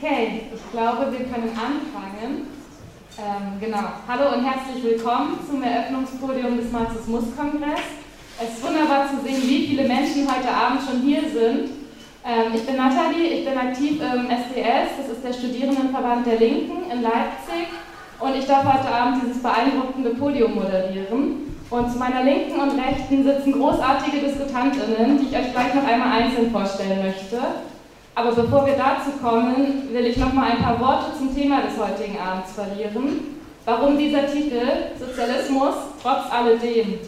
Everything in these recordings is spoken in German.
Okay, ich glaube, wir können anfangen. Ähm, genau. Hallo und herzlich willkommen zum Eröffnungspodium des Marxismus-Kongress. Es ist wunderbar zu sehen, wie viele Menschen heute Abend schon hier sind. Ähm, ich bin Nathalie, ich bin aktiv im SDS, das ist der Studierendenverband der Linken in Leipzig. Und ich darf heute Abend dieses beeindruckende Podium moderieren. Und zu meiner Linken und Rechten sitzen großartige DiskutantInnen, die ich euch gleich noch einmal einzeln vorstellen möchte. Aber bevor wir dazu kommen, will ich noch mal ein paar Worte zum Thema des heutigen Abends verlieren. Warum dieser Titel Sozialismus trotz alledem?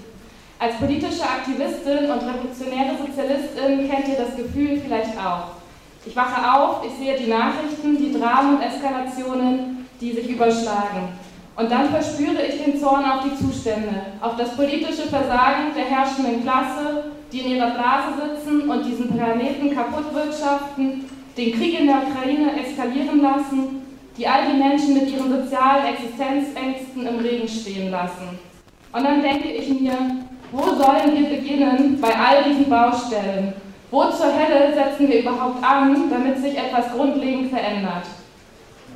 Als politische Aktivistin und revolutionäre Sozialistin kennt ihr das Gefühl vielleicht auch. Ich wache auf, ich sehe die Nachrichten, die Dramen und Eskalationen, die sich überschlagen. Und dann verspüre ich den Zorn auf die Zustände, auf das politische Versagen der herrschenden Klasse, die in ihrer Blase sitzen und diesen Planeten kaputt wirtschaften, den Krieg in der Ukraine eskalieren lassen, die all die Menschen mit ihren sozialen Existenzängsten im Regen stehen lassen. Und dann denke ich mir, wo sollen wir beginnen bei all diesen Baustellen? Wo zur Hölle setzen wir überhaupt an, damit sich etwas grundlegend verändert?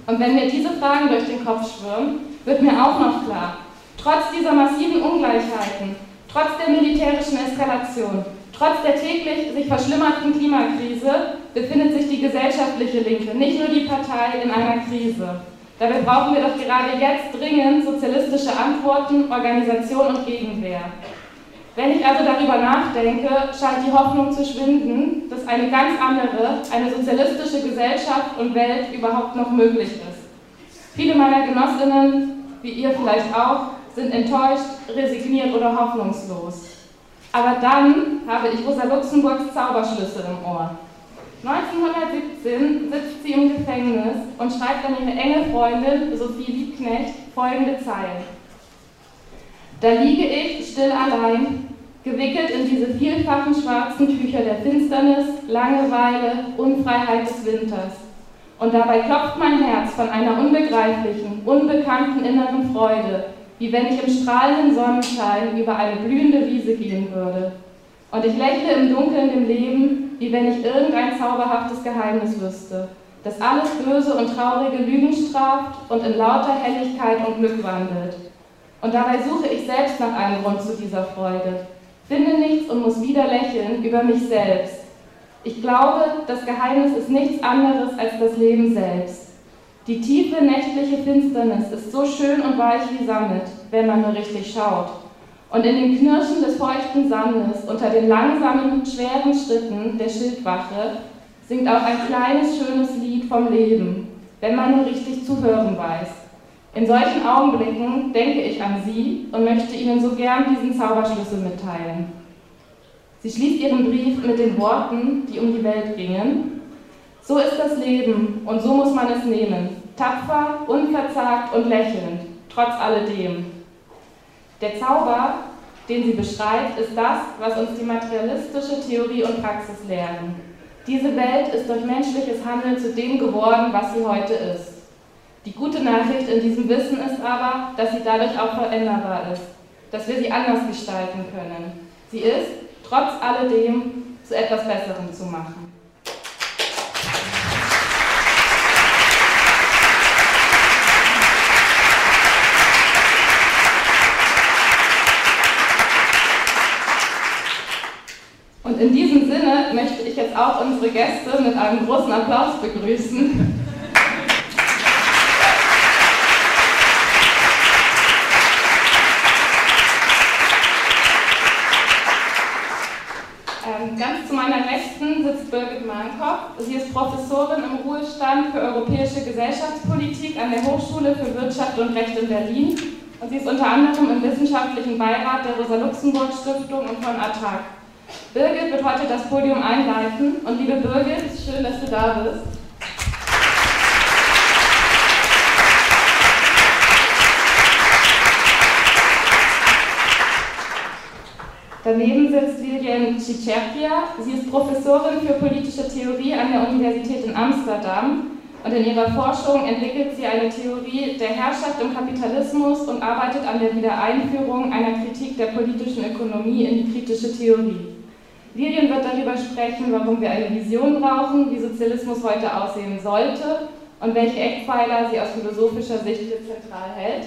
Und wenn mir diese Fragen durch den Kopf schwirren, wird mir auch noch klar, trotz dieser massiven Ungleichheiten, Trotz der militärischen Eskalation, trotz der täglich sich verschlimmernden Klimakrise befindet sich die gesellschaftliche Linke, nicht nur die Partei, in einer Krise. Dabei brauchen wir doch gerade jetzt dringend sozialistische Antworten, Organisation und Gegenwehr. Wenn ich also darüber nachdenke, scheint die Hoffnung zu schwinden, dass eine ganz andere, eine sozialistische Gesellschaft und Welt überhaupt noch möglich ist. Viele meiner Genossinnen, wie ihr vielleicht auch, sind enttäuscht, resigniert oder hoffnungslos. Aber dann habe ich Rosa Luxemburgs Zauberschlüssel im Ohr. 1917 sitzt sie im Gefängnis und schreibt an ihre enge Freundin Sophie Liebknecht folgende Zeilen. Da liege ich still allein, gewickelt in diese vielfachen schwarzen Tücher der Finsternis, Langeweile, Unfreiheit des Winters. Und dabei klopft mein Herz von einer unbegreiflichen, unbekannten inneren Freude, wie wenn ich im strahlenden Sonnenschein über eine blühende Wiese gehen würde. Und ich lächle im Dunkeln dem Leben, wie wenn ich irgendein zauberhaftes Geheimnis wüsste, das alles Böse und traurige Lügen straft und in lauter Helligkeit und Glück wandelt. Und dabei suche ich selbst nach einem Grund zu dieser Freude, finde nichts und muss wieder lächeln über mich selbst. Ich glaube, das Geheimnis ist nichts anderes als das Leben selbst. Die tiefe nächtliche Finsternis ist so schön und weich wie Sammet, wenn man nur richtig schaut. Und in dem Knirschen des feuchten Sandes, unter den langsamen, schweren Schritten der Schildwache, singt auch ein kleines, schönes Lied vom Leben, wenn man nur richtig zu hören weiß. In solchen Augenblicken denke ich an Sie und möchte Ihnen so gern diesen Zauberschlüssel mitteilen. Sie schließt ihren Brief mit den Worten, die um die Welt gingen, so ist das Leben und so muss man es nehmen. Tapfer, unverzagt und lächelnd, trotz alledem. Der Zauber, den sie beschreibt, ist das, was uns die materialistische Theorie und Praxis lehren. Diese Welt ist durch menschliches Handeln zu dem geworden, was sie heute ist. Die gute Nachricht in diesem Wissen ist aber, dass sie dadurch auch veränderbar ist, dass wir sie anders gestalten können. Sie ist, trotz alledem, zu etwas Besserem zu machen. Und in diesem Sinne möchte ich jetzt auch unsere Gäste mit einem großen Applaus begrüßen. Ähm, ganz zu meiner Rechten sitzt Birgit Mahnkopf. Sie ist Professorin im Ruhestand für europäische Gesellschaftspolitik an der Hochschule für Wirtschaft und Recht in Berlin. Und sie ist unter anderem im wissenschaftlichen Beirat der Rosa-Luxemburg-Stiftung und von ATTAC. Birgit wird heute das Podium einleiten. Und liebe Birgit, schön, dass du da bist. Daneben sitzt Lilian Cicerchia. Sie ist Professorin für politische Theorie an der Universität in Amsterdam und in ihrer Forschung entwickelt sie eine Theorie der Herrschaft im Kapitalismus und arbeitet an der Wiedereinführung einer Kritik der politischen Ökonomie in die kritische Theorie. Lilian wird darüber sprechen, warum wir eine Vision brauchen, wie Sozialismus heute aussehen sollte und welche Eckpfeiler sie aus philosophischer Sicht für zentral hält.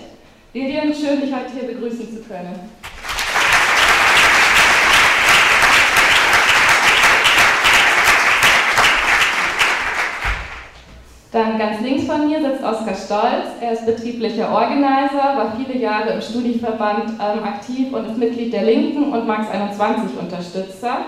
Lilian, schön, dich heute hier begrüßen zu können. Dann ganz links von mir sitzt Oskar Stolz. Er ist betrieblicher Organizer, war viele Jahre im Studieverband ähm, aktiv und ist Mitglied der Linken und Max 21 Unterstützer.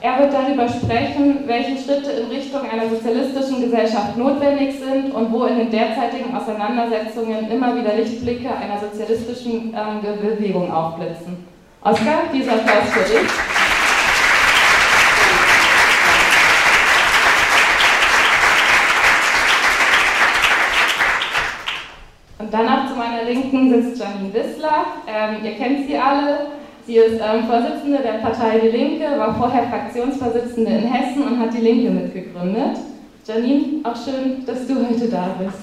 Er wird darüber sprechen, welche Schritte in Richtung einer sozialistischen Gesellschaft notwendig sind und wo in den derzeitigen Auseinandersetzungen immer wieder Lichtblicke einer sozialistischen ähm, Bewegung aufblitzen. Oskar, dieser Applaus für dich. Und danach zu meiner Linken sitzt Janine Wissler. Ähm, ihr kennt sie alle. Sie ist ähm, Vorsitzende der Partei Die Linke, war vorher Fraktionsvorsitzende in Hessen und hat Die Linke mitgegründet. Janine, auch schön, dass du heute da bist.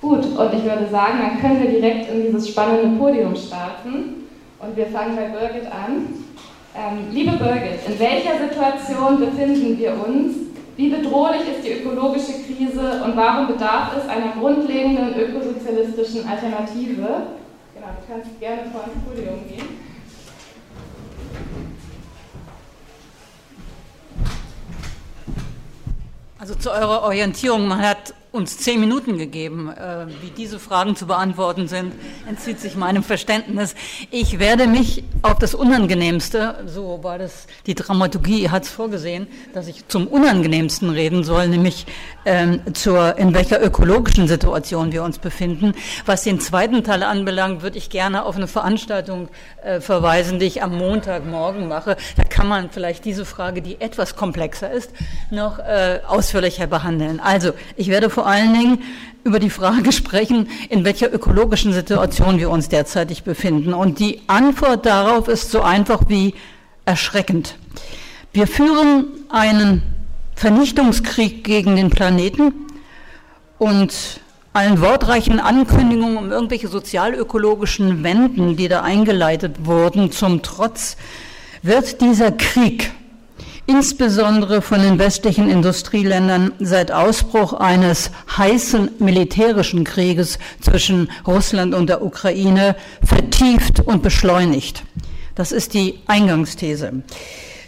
Gut, und ich würde sagen, dann können wir direkt in dieses spannende Podium starten. Und wir fangen bei Birgit an. Ähm, liebe Birgit, in welcher Situation befinden wir uns? Wie bedrohlich ist die ökologische Krise und warum bedarf es einer grundlegenden ökosozialistischen Alternative? Genau, du kannst gerne vor ins Podium gehen. Also zu eurer Orientierung, man hat uns zehn Minuten gegeben. Äh, wie diese Fragen zu beantworten sind, entzieht sich meinem Verständnis. Ich werde mich auf das Unangenehmste, so war das, die Dramaturgie hat es vorgesehen, dass ich zum Unangenehmsten reden soll, nämlich ähm, zur, in welcher ökologischen Situation wir uns befinden. Was den zweiten Teil anbelangt, würde ich gerne auf eine Veranstaltung äh, verweisen, die ich am Montagmorgen mache. Da kann man vielleicht diese Frage, die etwas komplexer ist, noch äh, ausführlicher behandeln. Also, ich werde vor allen Dingen über die Frage sprechen, in welcher ökologischen Situation wir uns derzeitig befinden. Und die Antwort darauf ist so einfach wie erschreckend. Wir führen einen Vernichtungskrieg gegen den Planeten und allen wortreichen Ankündigungen um irgendwelche sozialökologischen Wenden, die da eingeleitet wurden, zum Trotz, wird dieser Krieg insbesondere von den westlichen Industrieländern seit Ausbruch eines heißen militärischen Krieges zwischen Russland und der Ukraine vertieft und beschleunigt. Das ist die Eingangsthese.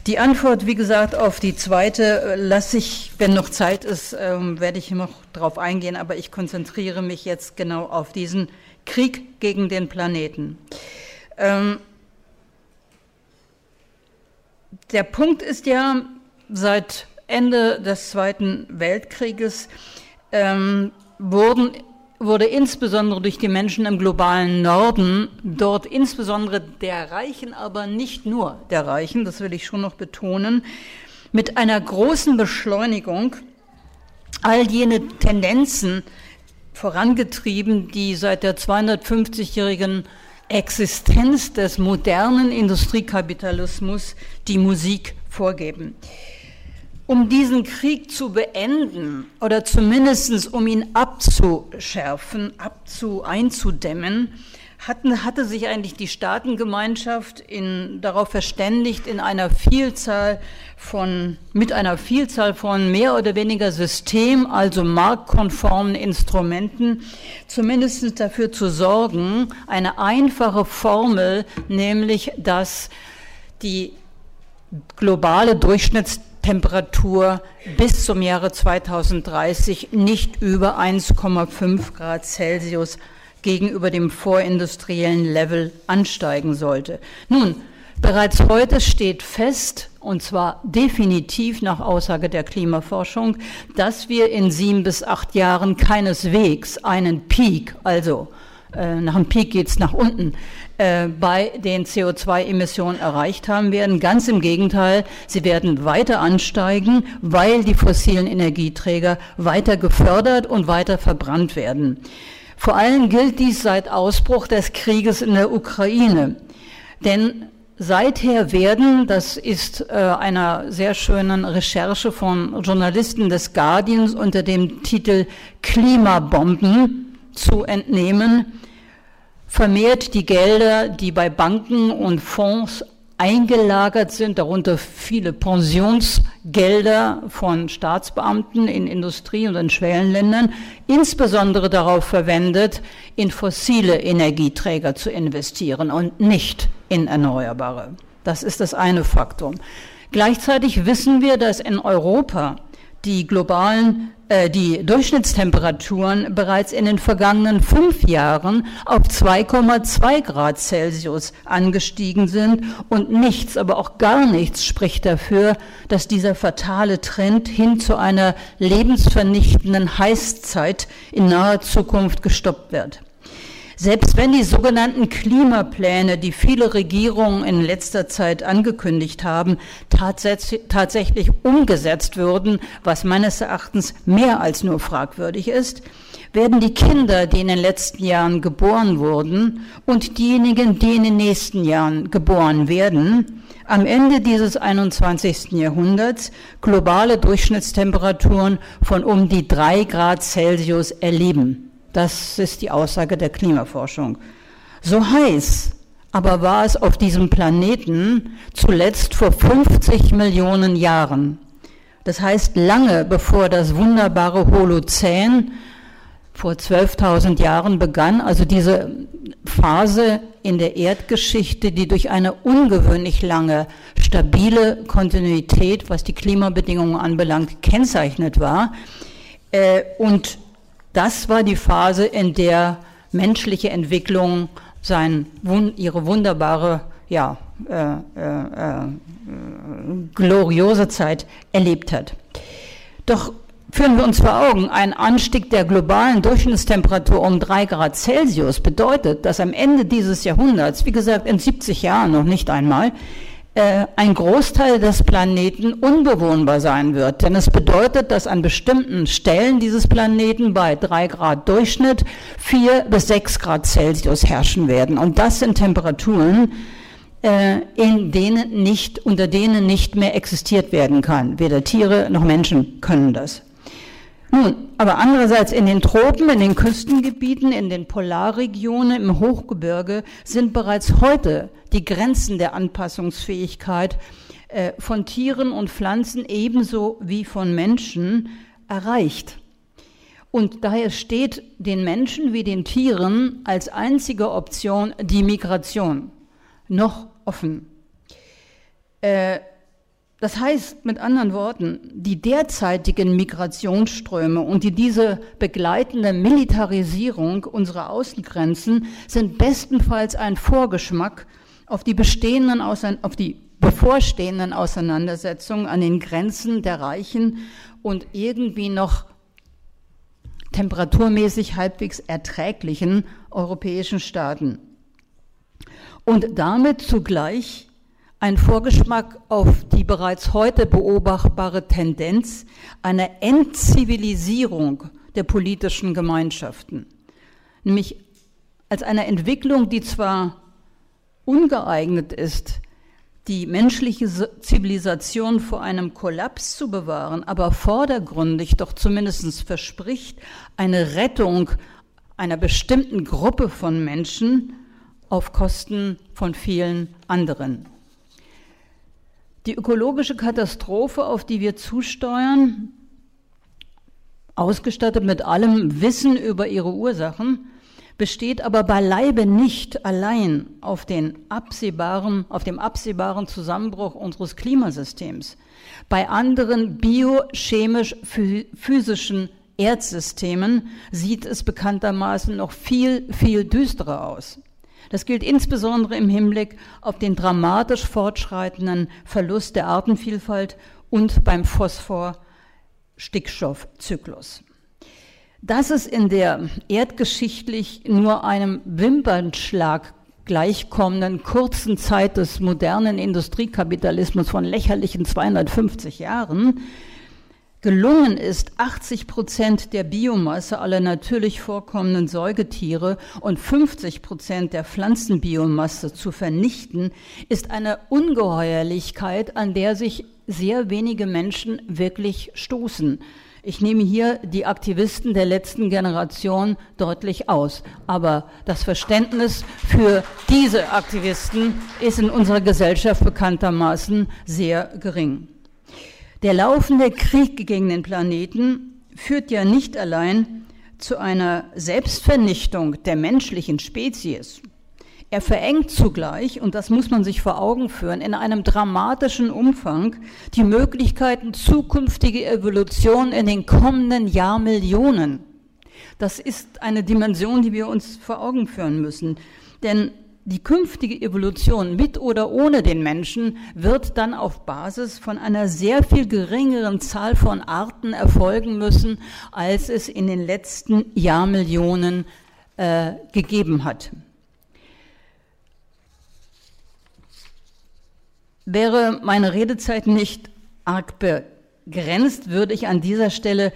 Die Antwort, wie gesagt, auf die zweite lasse ich, wenn noch Zeit ist, ähm, werde ich noch darauf eingehen, aber ich konzentriere mich jetzt genau auf diesen Krieg gegen den Planeten. Ähm, der Punkt ist ja, seit Ende des Zweiten Weltkrieges ähm, wurden, wurde insbesondere durch die Menschen im globalen Norden, dort insbesondere der Reichen, aber nicht nur der Reichen, das will ich schon noch betonen, mit einer großen Beschleunigung all jene Tendenzen vorangetrieben, die seit der 250-jährigen Existenz des modernen Industriekapitalismus die Musik vorgeben. Um diesen Krieg zu beenden oder zumindest um ihn abzuschärfen, abzu, einzudämmen, hatten, hatte sich eigentlich die Staatengemeinschaft in, darauf verständigt, in einer Vielzahl von, mit einer Vielzahl von mehr oder weniger system-, also marktkonformen Instrumenten, zumindest dafür zu sorgen, eine einfache Formel, nämlich, dass die globale Durchschnittstemperatur bis zum Jahre 2030 nicht über 1,5 Grad Celsius gegenüber dem vorindustriellen Level ansteigen sollte. Nun, bereits heute steht fest, und zwar definitiv nach Aussage der Klimaforschung, dass wir in sieben bis acht Jahren keineswegs einen Peak, also äh, nach einem Peak geht's nach unten, äh, bei den CO2-Emissionen erreicht haben werden. Ganz im Gegenteil, sie werden weiter ansteigen, weil die fossilen Energieträger weiter gefördert und weiter verbrannt werden. Vor allem gilt dies seit Ausbruch des Krieges in der Ukraine. Denn seither werden, das ist äh, einer sehr schönen Recherche von Journalisten des Guardians unter dem Titel Klimabomben zu entnehmen, vermehrt die Gelder, die bei Banken und Fonds eingelagert sind, darunter viele Pensionsgelder von Staatsbeamten in Industrie- und in Schwellenländern, insbesondere darauf verwendet, in fossile Energieträger zu investieren und nicht in erneuerbare. Das ist das eine Faktum. Gleichzeitig wissen wir, dass in Europa die globalen, äh, die Durchschnittstemperaturen bereits in den vergangenen fünf Jahren auf 2,2 Grad Celsius angestiegen sind und nichts, aber auch gar nichts spricht dafür, dass dieser fatale Trend hin zu einer lebensvernichtenden Heißzeit in naher Zukunft gestoppt wird. Selbst wenn die sogenannten Klimapläne, die viele Regierungen in letzter Zeit angekündigt haben, tatsächlich umgesetzt würden, was meines Erachtens mehr als nur fragwürdig ist, werden die Kinder, die in den letzten Jahren geboren wurden und diejenigen, die in den nächsten Jahren geboren werden, am Ende dieses 21. Jahrhunderts globale Durchschnittstemperaturen von um die drei Grad Celsius erleben. Das ist die Aussage der Klimaforschung. So heiß aber war es auf diesem Planeten zuletzt vor 50 Millionen Jahren. Das heißt lange bevor das wunderbare Holozän vor 12.000 Jahren begann, also diese Phase in der Erdgeschichte, die durch eine ungewöhnlich lange, stabile Kontinuität, was die Klimabedingungen anbelangt, kennzeichnet war. Äh, und das war die Phase, in der menschliche Entwicklung sein, ihre wunderbare, ja, äh, äh, äh, gloriose Zeit erlebt hat. Doch führen wir uns vor Augen, ein Anstieg der globalen Durchschnittstemperatur um drei Grad Celsius bedeutet, dass am Ende dieses Jahrhunderts, wie gesagt in 70 Jahren noch nicht einmal, ein Großteil des Planeten unbewohnbar sein wird. Denn es bedeutet, dass an bestimmten Stellen dieses Planeten bei drei Grad Durchschnitt vier bis sechs Grad Celsius herrschen werden. Und das sind Temperaturen, äh, in denen nicht, unter denen nicht mehr existiert werden kann. Weder Tiere noch Menschen können das. Nun, aber andererseits in den Tropen, in den Küstengebieten, in den Polarregionen, im Hochgebirge sind bereits heute die Grenzen der Anpassungsfähigkeit äh, von Tieren und Pflanzen ebenso wie von Menschen erreicht. Und daher steht den Menschen wie den Tieren als einzige Option die Migration noch offen. Äh, das heißt mit anderen Worten, die derzeitigen Migrationsströme und die diese begleitende Militarisierung unserer Außengrenzen sind bestenfalls ein Vorgeschmack auf die bestehenden, auf die bevorstehenden Auseinandersetzungen an den Grenzen der reichen und irgendwie noch temperaturmäßig halbwegs erträglichen europäischen Staaten. Und damit zugleich ein Vorgeschmack auf die bereits heute beobachtbare Tendenz einer Entzivilisierung der politischen Gemeinschaften, nämlich als eine Entwicklung, die zwar ungeeignet ist, die menschliche Zivilisation vor einem Kollaps zu bewahren, aber vordergründig doch zumindest verspricht, eine Rettung einer bestimmten Gruppe von Menschen auf Kosten von vielen anderen. Die ökologische Katastrophe, auf die wir zusteuern, ausgestattet mit allem Wissen über ihre Ursachen, besteht aber beileibe nicht allein auf, den absehbaren, auf dem absehbaren Zusammenbruch unseres Klimasystems. Bei anderen biochemisch-physischen Erdsystemen sieht es bekanntermaßen noch viel, viel düsterer aus. Das gilt insbesondere im Hinblick auf den dramatisch fortschreitenden Verlust der Artenvielfalt und beim Phosphor-Stickstoffzyklus. Dass es in der erdgeschichtlich nur einem Wimpernschlag gleichkommenden kurzen Zeit des modernen Industriekapitalismus von lächerlichen 250 Jahren gelungen ist, 80 Prozent der Biomasse aller natürlich vorkommenden Säugetiere und 50 Prozent der Pflanzenbiomasse zu vernichten, ist eine Ungeheuerlichkeit, an der sich sehr wenige Menschen wirklich stoßen. Ich nehme hier die Aktivisten der letzten Generation deutlich aus. Aber das Verständnis für diese Aktivisten ist in unserer Gesellschaft bekanntermaßen sehr gering. Der laufende Krieg gegen den Planeten führt ja nicht allein zu einer Selbstvernichtung der menschlichen Spezies, er verengt zugleich, und das muss man sich vor Augen führen, in einem dramatischen Umfang die Möglichkeiten zukünftiger Evolution in den kommenden Jahrmillionen. Das ist eine Dimension, die wir uns vor Augen führen müssen. Denn die künftige Evolution mit oder ohne den Menschen wird dann auf Basis von einer sehr viel geringeren Zahl von Arten erfolgen müssen, als es in den letzten Jahrmillionen äh, gegeben hat. Wäre meine Redezeit nicht arg begrenzt, würde ich an dieser Stelle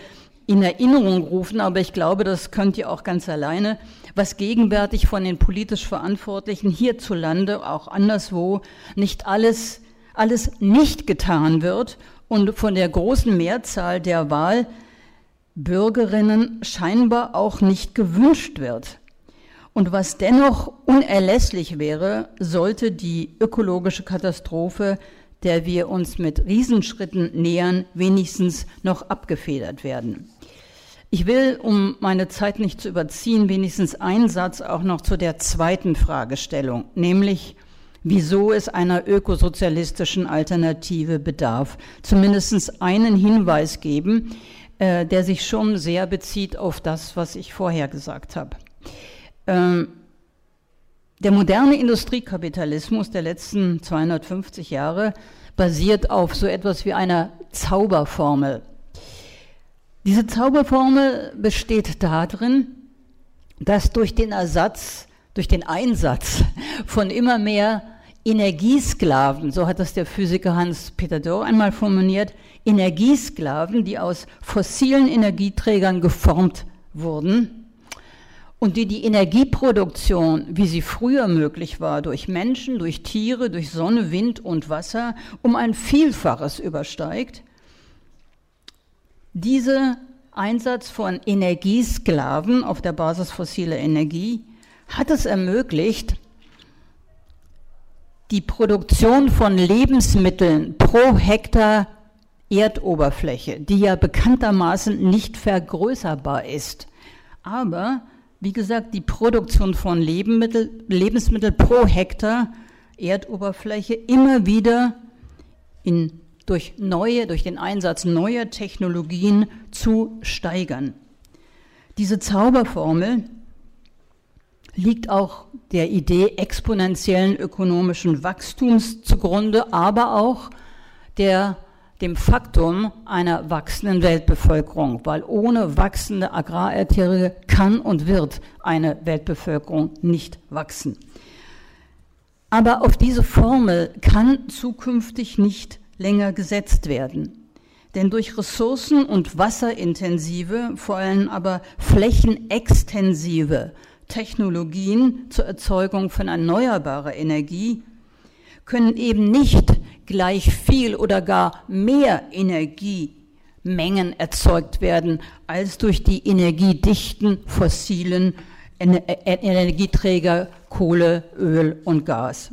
in Erinnerung rufen, aber ich glaube, das könnt ihr auch ganz alleine, was gegenwärtig von den politisch Verantwortlichen hierzulande, auch anderswo, nicht alles, alles nicht getan wird und von der großen Mehrzahl der Wahlbürgerinnen scheinbar auch nicht gewünscht wird. Und was dennoch unerlässlich wäre, sollte die ökologische Katastrophe, der wir uns mit Riesenschritten nähern, wenigstens noch abgefedert werden. Ich will, um meine Zeit nicht zu überziehen, wenigstens einen Satz auch noch zu der zweiten Fragestellung, nämlich wieso es einer ökosozialistischen Alternative bedarf. Zumindest einen Hinweis geben, äh, der sich schon sehr bezieht auf das, was ich vorher gesagt habe. Ähm, der moderne Industriekapitalismus der letzten 250 Jahre basiert auf so etwas wie einer Zauberformel. Diese Zauberformel besteht darin, dass durch den Ersatz, durch den Einsatz von immer mehr Energiesklaven, so hat das der Physiker Hans-Peter Dörr einmal formuliert, Energiesklaven, die aus fossilen Energieträgern geformt wurden, und die die Energieproduktion, wie sie früher möglich war, durch Menschen, durch Tiere, durch Sonne, Wind und Wasser, um ein Vielfaches übersteigt, dieser Einsatz von Energiesklaven auf der Basis fossiler Energie hat es ermöglicht, die Produktion von Lebensmitteln pro Hektar Erdoberfläche, die ja bekanntermaßen nicht vergrößerbar ist, aber wie gesagt, die Produktion von Lebensmittel, Lebensmittel pro Hektar Erdoberfläche immer wieder in, durch neue, durch den Einsatz neuer Technologien zu steigern. Diese Zauberformel liegt auch der Idee exponentiellen ökonomischen Wachstums zugrunde, aber auch der dem Faktum einer wachsenden Weltbevölkerung, weil ohne wachsende Agrarerträge kann und wird eine Weltbevölkerung nicht wachsen. Aber auf diese Formel kann zukünftig nicht länger gesetzt werden. Denn durch ressourcen- und wasserintensive, vor allem aber flächenextensive Technologien zur Erzeugung von erneuerbarer Energie können eben nicht gleich viel oder gar mehr Energiemengen erzeugt werden als durch die energiedichten fossilen Energieträger Kohle, Öl und Gas.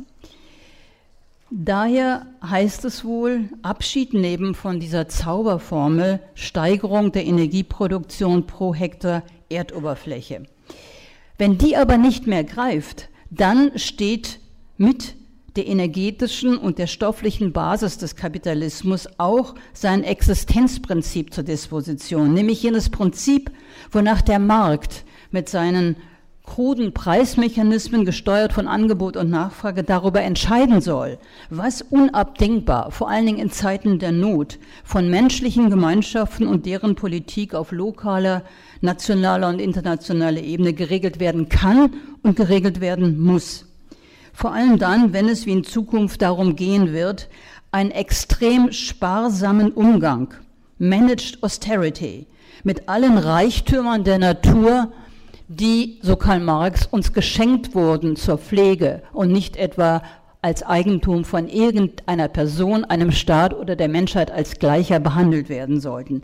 Daher heißt es wohl, Abschied nehmen von dieser Zauberformel Steigerung der Energieproduktion pro Hektar Erdoberfläche. Wenn die aber nicht mehr greift, dann steht mit der energetischen und der stofflichen Basis des Kapitalismus auch sein Existenzprinzip zur Disposition, nämlich jenes Prinzip, wonach der Markt mit seinen kruden Preismechanismen gesteuert von Angebot und Nachfrage darüber entscheiden soll, was unabdingbar, vor allen Dingen in Zeiten der Not, von menschlichen Gemeinschaften und deren Politik auf lokaler, nationaler und internationaler Ebene geregelt werden kann und geregelt werden muss. Vor allem dann, wenn es wie in Zukunft darum gehen wird, einen extrem sparsamen Umgang, Managed Austerity, mit allen Reichtümern der Natur, die, so Karl Marx, uns geschenkt wurden zur Pflege und nicht etwa als Eigentum von irgendeiner Person, einem Staat oder der Menschheit als gleicher behandelt werden sollten.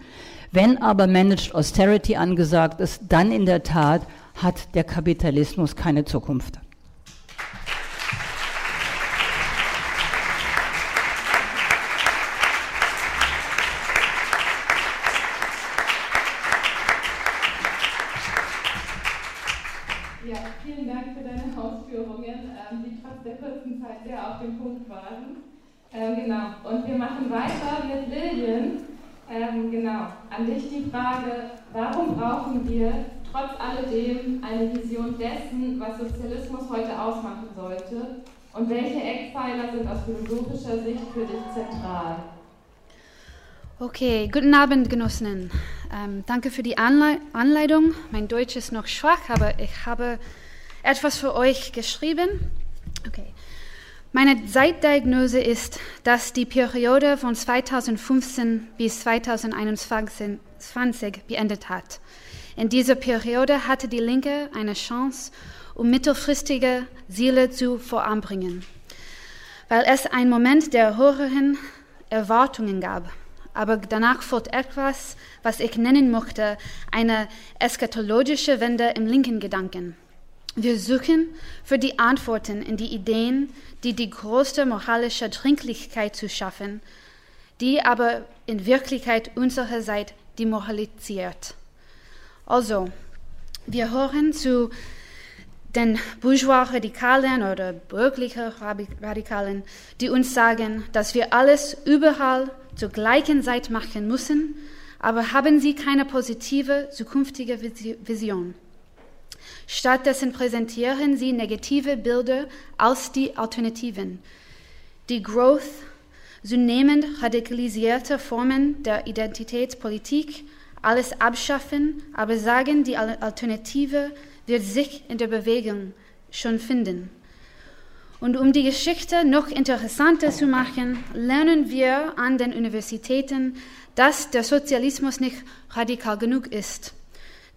Wenn aber Managed Austerity angesagt ist, dann in der Tat hat der Kapitalismus keine Zukunft. Ähm, genau. Und wir machen weiter mit Lillian. Ähm, genau. An dich die Frage, warum brauchen wir trotz alledem eine Vision dessen, was Sozialismus heute ausmachen sollte? Und welche Eckpfeiler sind aus philosophischer Sicht für dich zentral? Okay, guten Abend, Genossinnen. Ähm, danke für die Anle Anleitung. Mein Deutsch ist noch schwach, aber ich habe etwas für euch geschrieben. Okay. Meine Zeitdiagnose ist, dass die Periode von 2015 bis 2021 beendet hat. In dieser Periode hatte die Linke eine Chance, um mittelfristige Ziele zu voranbringen, weil es einen Moment der höheren Erwartungen gab. Aber danach folgt etwas, was ich nennen möchte, eine eschatologische Wende im linken Gedanken. Wir suchen für die Antworten in die Ideen, die die größte moralische Dringlichkeit zu schaffen, die aber in Wirklichkeit unsere Zeit demoralisiert. Also, wir hören zu den Bourgeois-Radikalen oder bürgerlichen Radikalen, die uns sagen, dass wir alles überall zur gleichen Zeit machen müssen, aber haben sie keine positive zukünftige Vision. Stattdessen präsentieren sie negative Bilder als die Alternativen. Die Growth, zunehmend radikalisierte Formen der Identitätspolitik, alles abschaffen, aber sagen, die Alternative wird sich in der Bewegung schon finden. Und um die Geschichte noch interessanter zu machen, lernen wir an den Universitäten, dass der Sozialismus nicht radikal genug ist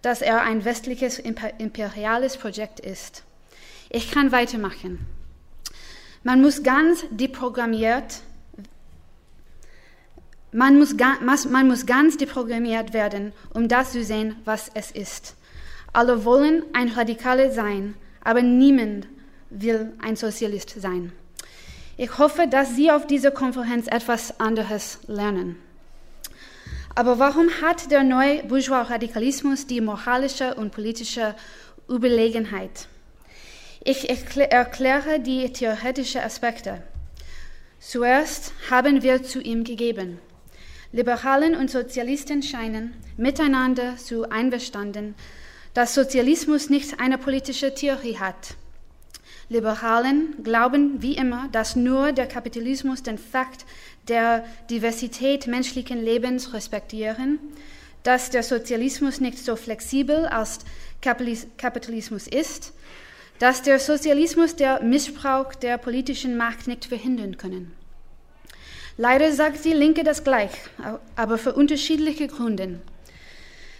dass er ein westliches imperiales Projekt ist. Ich kann weitermachen. Man muss ganz deprogrammiert man muss, man muss ganz deprogrammiert werden, um das zu sehen, was es ist. Alle wollen ein Radikaler sein, aber niemand will ein Sozialist sein. Ich hoffe, dass Sie auf dieser Konferenz etwas anderes lernen. Aber warum hat der neue Bourgeois-Radikalismus die moralische und politische Überlegenheit? Ich erkläre die theoretischen Aspekte. Zuerst haben wir zu ihm gegeben. Liberalen und Sozialisten scheinen miteinander zu einverstanden, dass Sozialismus nicht eine politische Theorie hat. Liberalen glauben wie immer, dass nur der Kapitalismus den Fakt der Diversität menschlichen Lebens respektieren, dass der Sozialismus nicht so flexibel als Kapitalismus ist, dass der Sozialismus der Missbrauch der politischen Macht nicht verhindern können. Leider sagt die Linke das gleich, aber für unterschiedliche Gründe.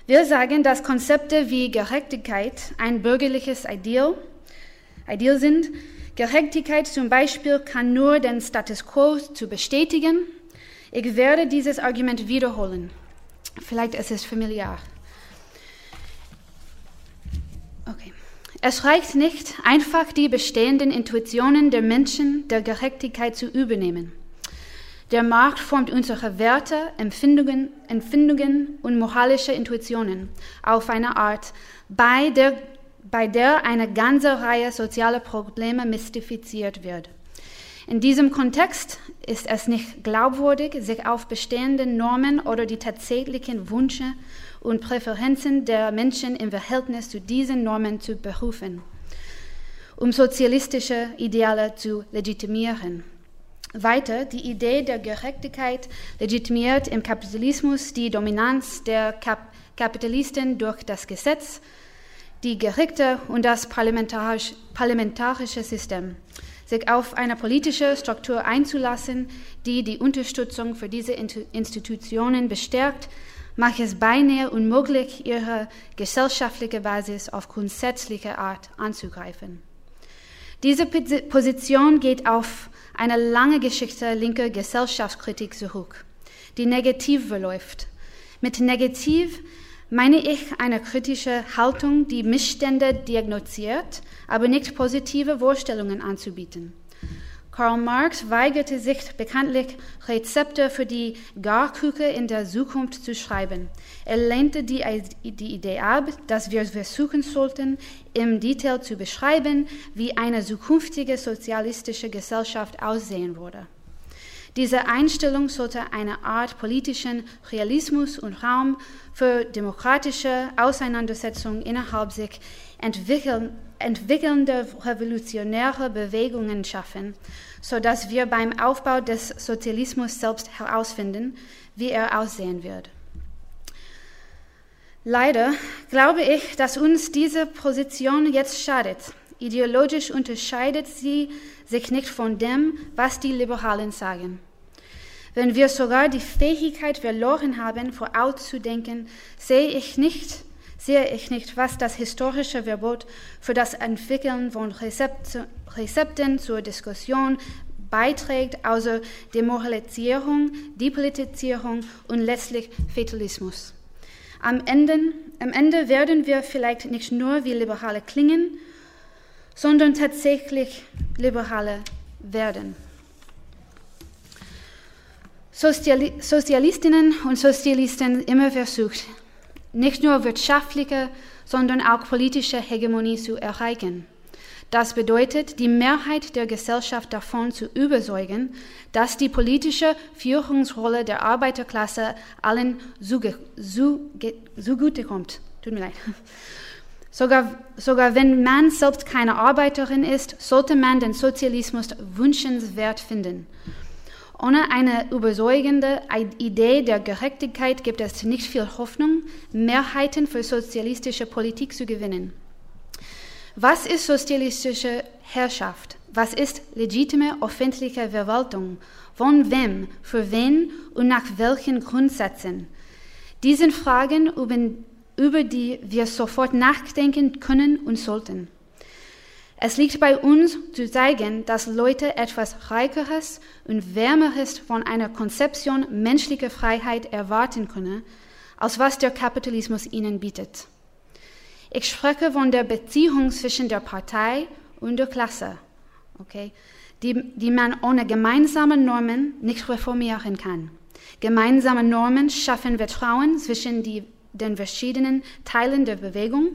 Wir sagen, dass Konzepte wie Gerechtigkeit ein bürgerliches Ideal, Ideal sind, Gerechtigkeit zum Beispiel kann nur den Status quo zu bestätigen. Ich werde dieses Argument wiederholen. Vielleicht ist es familiar. Okay. Es reicht nicht, einfach die bestehenden Intuitionen der Menschen der Gerechtigkeit zu übernehmen. Der Markt formt unsere Werte, Empfindungen, Empfindungen und moralische Intuitionen auf eine Art, bei der bei der eine ganze Reihe sozialer Probleme mystifiziert wird. In diesem Kontext ist es nicht glaubwürdig, sich auf bestehende Normen oder die tatsächlichen Wünsche und Präferenzen der Menschen im Verhältnis zu diesen Normen zu berufen, um sozialistische Ideale zu legitimieren. Weiter, die Idee der Gerechtigkeit legitimiert im Kapitalismus die Dominanz der Kap Kapitalisten durch das Gesetz, die Gerichte und das parlamentarisch, parlamentarische System, sich auf eine politische Struktur einzulassen, die die Unterstützung für diese Institutionen bestärkt, macht es beinahe unmöglich, ihre gesellschaftliche Basis auf grundsätzliche Art anzugreifen. Diese Position geht auf eine lange Geschichte linker Gesellschaftskritik zurück, die negativ verläuft. Mit negativ meine ich eine kritische Haltung, die Missstände diagnostiziert, aber nicht positive Vorstellungen anzubieten. Karl Marx weigerte sich bekanntlich, Rezepte für die Garküche in der Zukunft zu schreiben. Er lehnte die, die, Idee ab, dass wir versuchen sollten, im Detail zu beschreiben, wie eine zukünftige sozialistische Gesellschaft aussehen würde. Diese Einstellung sollte eine Art politischen Realismus und Raum für demokratische Auseinandersetzungen innerhalb sich entwickeln, entwickelnde revolutionäre Bewegungen schaffen, sodass wir beim Aufbau des Sozialismus selbst herausfinden, wie er aussehen wird. Leider glaube ich, dass uns diese Position jetzt schadet. Ideologisch unterscheidet sie sich nicht von dem, was die Liberalen sagen. Wenn wir sogar die Fähigkeit verloren haben, vorauszudenken, sehe ich nicht, sehe ich nicht, was das historische Verbot für das Entwickeln von Rezepten zur Diskussion beiträgt, außer Demoralisierung, Depolitisierung und letztlich Fatalismus. Am Ende, am Ende werden wir vielleicht nicht nur wie Liberale klingen, sondern tatsächlich Liberale werden. Soziali Sozialistinnen und Sozialisten immer versucht, nicht nur wirtschaftliche, sondern auch politische Hegemonie zu erreichen. Das bedeutet, die Mehrheit der Gesellschaft davon zu überzeugen, dass die politische Führungsrolle der Arbeiterklasse allen zugutekommt. Tut mir leid. Sogar, sogar wenn man selbst keine Arbeiterin ist, sollte man den Sozialismus wünschenswert finden. Ohne eine überzeugende Idee der Gerechtigkeit gibt es nicht viel Hoffnung, Mehrheiten für sozialistische Politik zu gewinnen. Was ist sozialistische Herrschaft? Was ist legitime öffentliche Verwaltung? Von wem, für wen und nach welchen Grundsätzen? Diesen Fragen, über die wir sofort nachdenken können und sollten. Es liegt bei uns zu zeigen, dass Leute etwas Reicheres und Wärmeres von einer Konzeption menschlicher Freiheit erwarten können, als was der Kapitalismus ihnen bietet. Ich spreche von der Beziehung zwischen der Partei und der Klasse, okay, die, die man ohne gemeinsame Normen nicht reformieren kann. Gemeinsame Normen schaffen Vertrauen zwischen die, den verschiedenen Teilen der Bewegung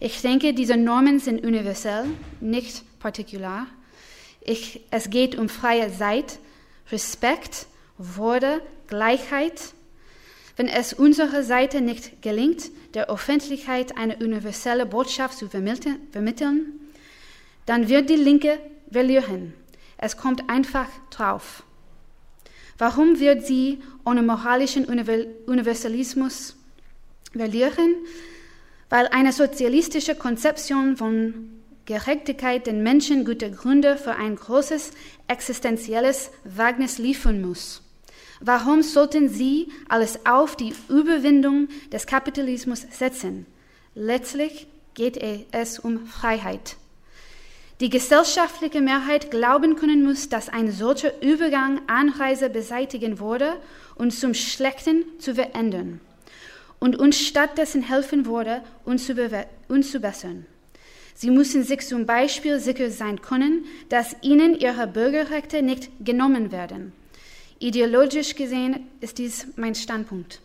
ich denke, diese Normen sind universell, nicht partikular. Ich, es geht um freie Zeit, Respekt, Worte, Gleichheit. Wenn es unserer Seite nicht gelingt, der Öffentlichkeit eine universelle Botschaft zu vermitteln, dann wird die Linke verlieren. Es kommt einfach drauf. Warum wird sie ohne moralischen Universalismus verlieren? weil eine sozialistische Konzeption von Gerechtigkeit den Menschen gute Gründe für ein großes existenzielles Wagnis liefern muss. Warum sollten sie alles auf die Überwindung des Kapitalismus setzen? Letztlich geht es um Freiheit. Die gesellschaftliche Mehrheit glauben können muss, dass ein solcher Übergang Anreise beseitigen würde und zum Schlechten zu verändern und uns stattdessen helfen würde, uns zu, uns zu bessern. Sie müssen sich zum Beispiel sicher sein können, dass ihnen ihre Bürgerrechte nicht genommen werden. Ideologisch gesehen ist dies mein Standpunkt.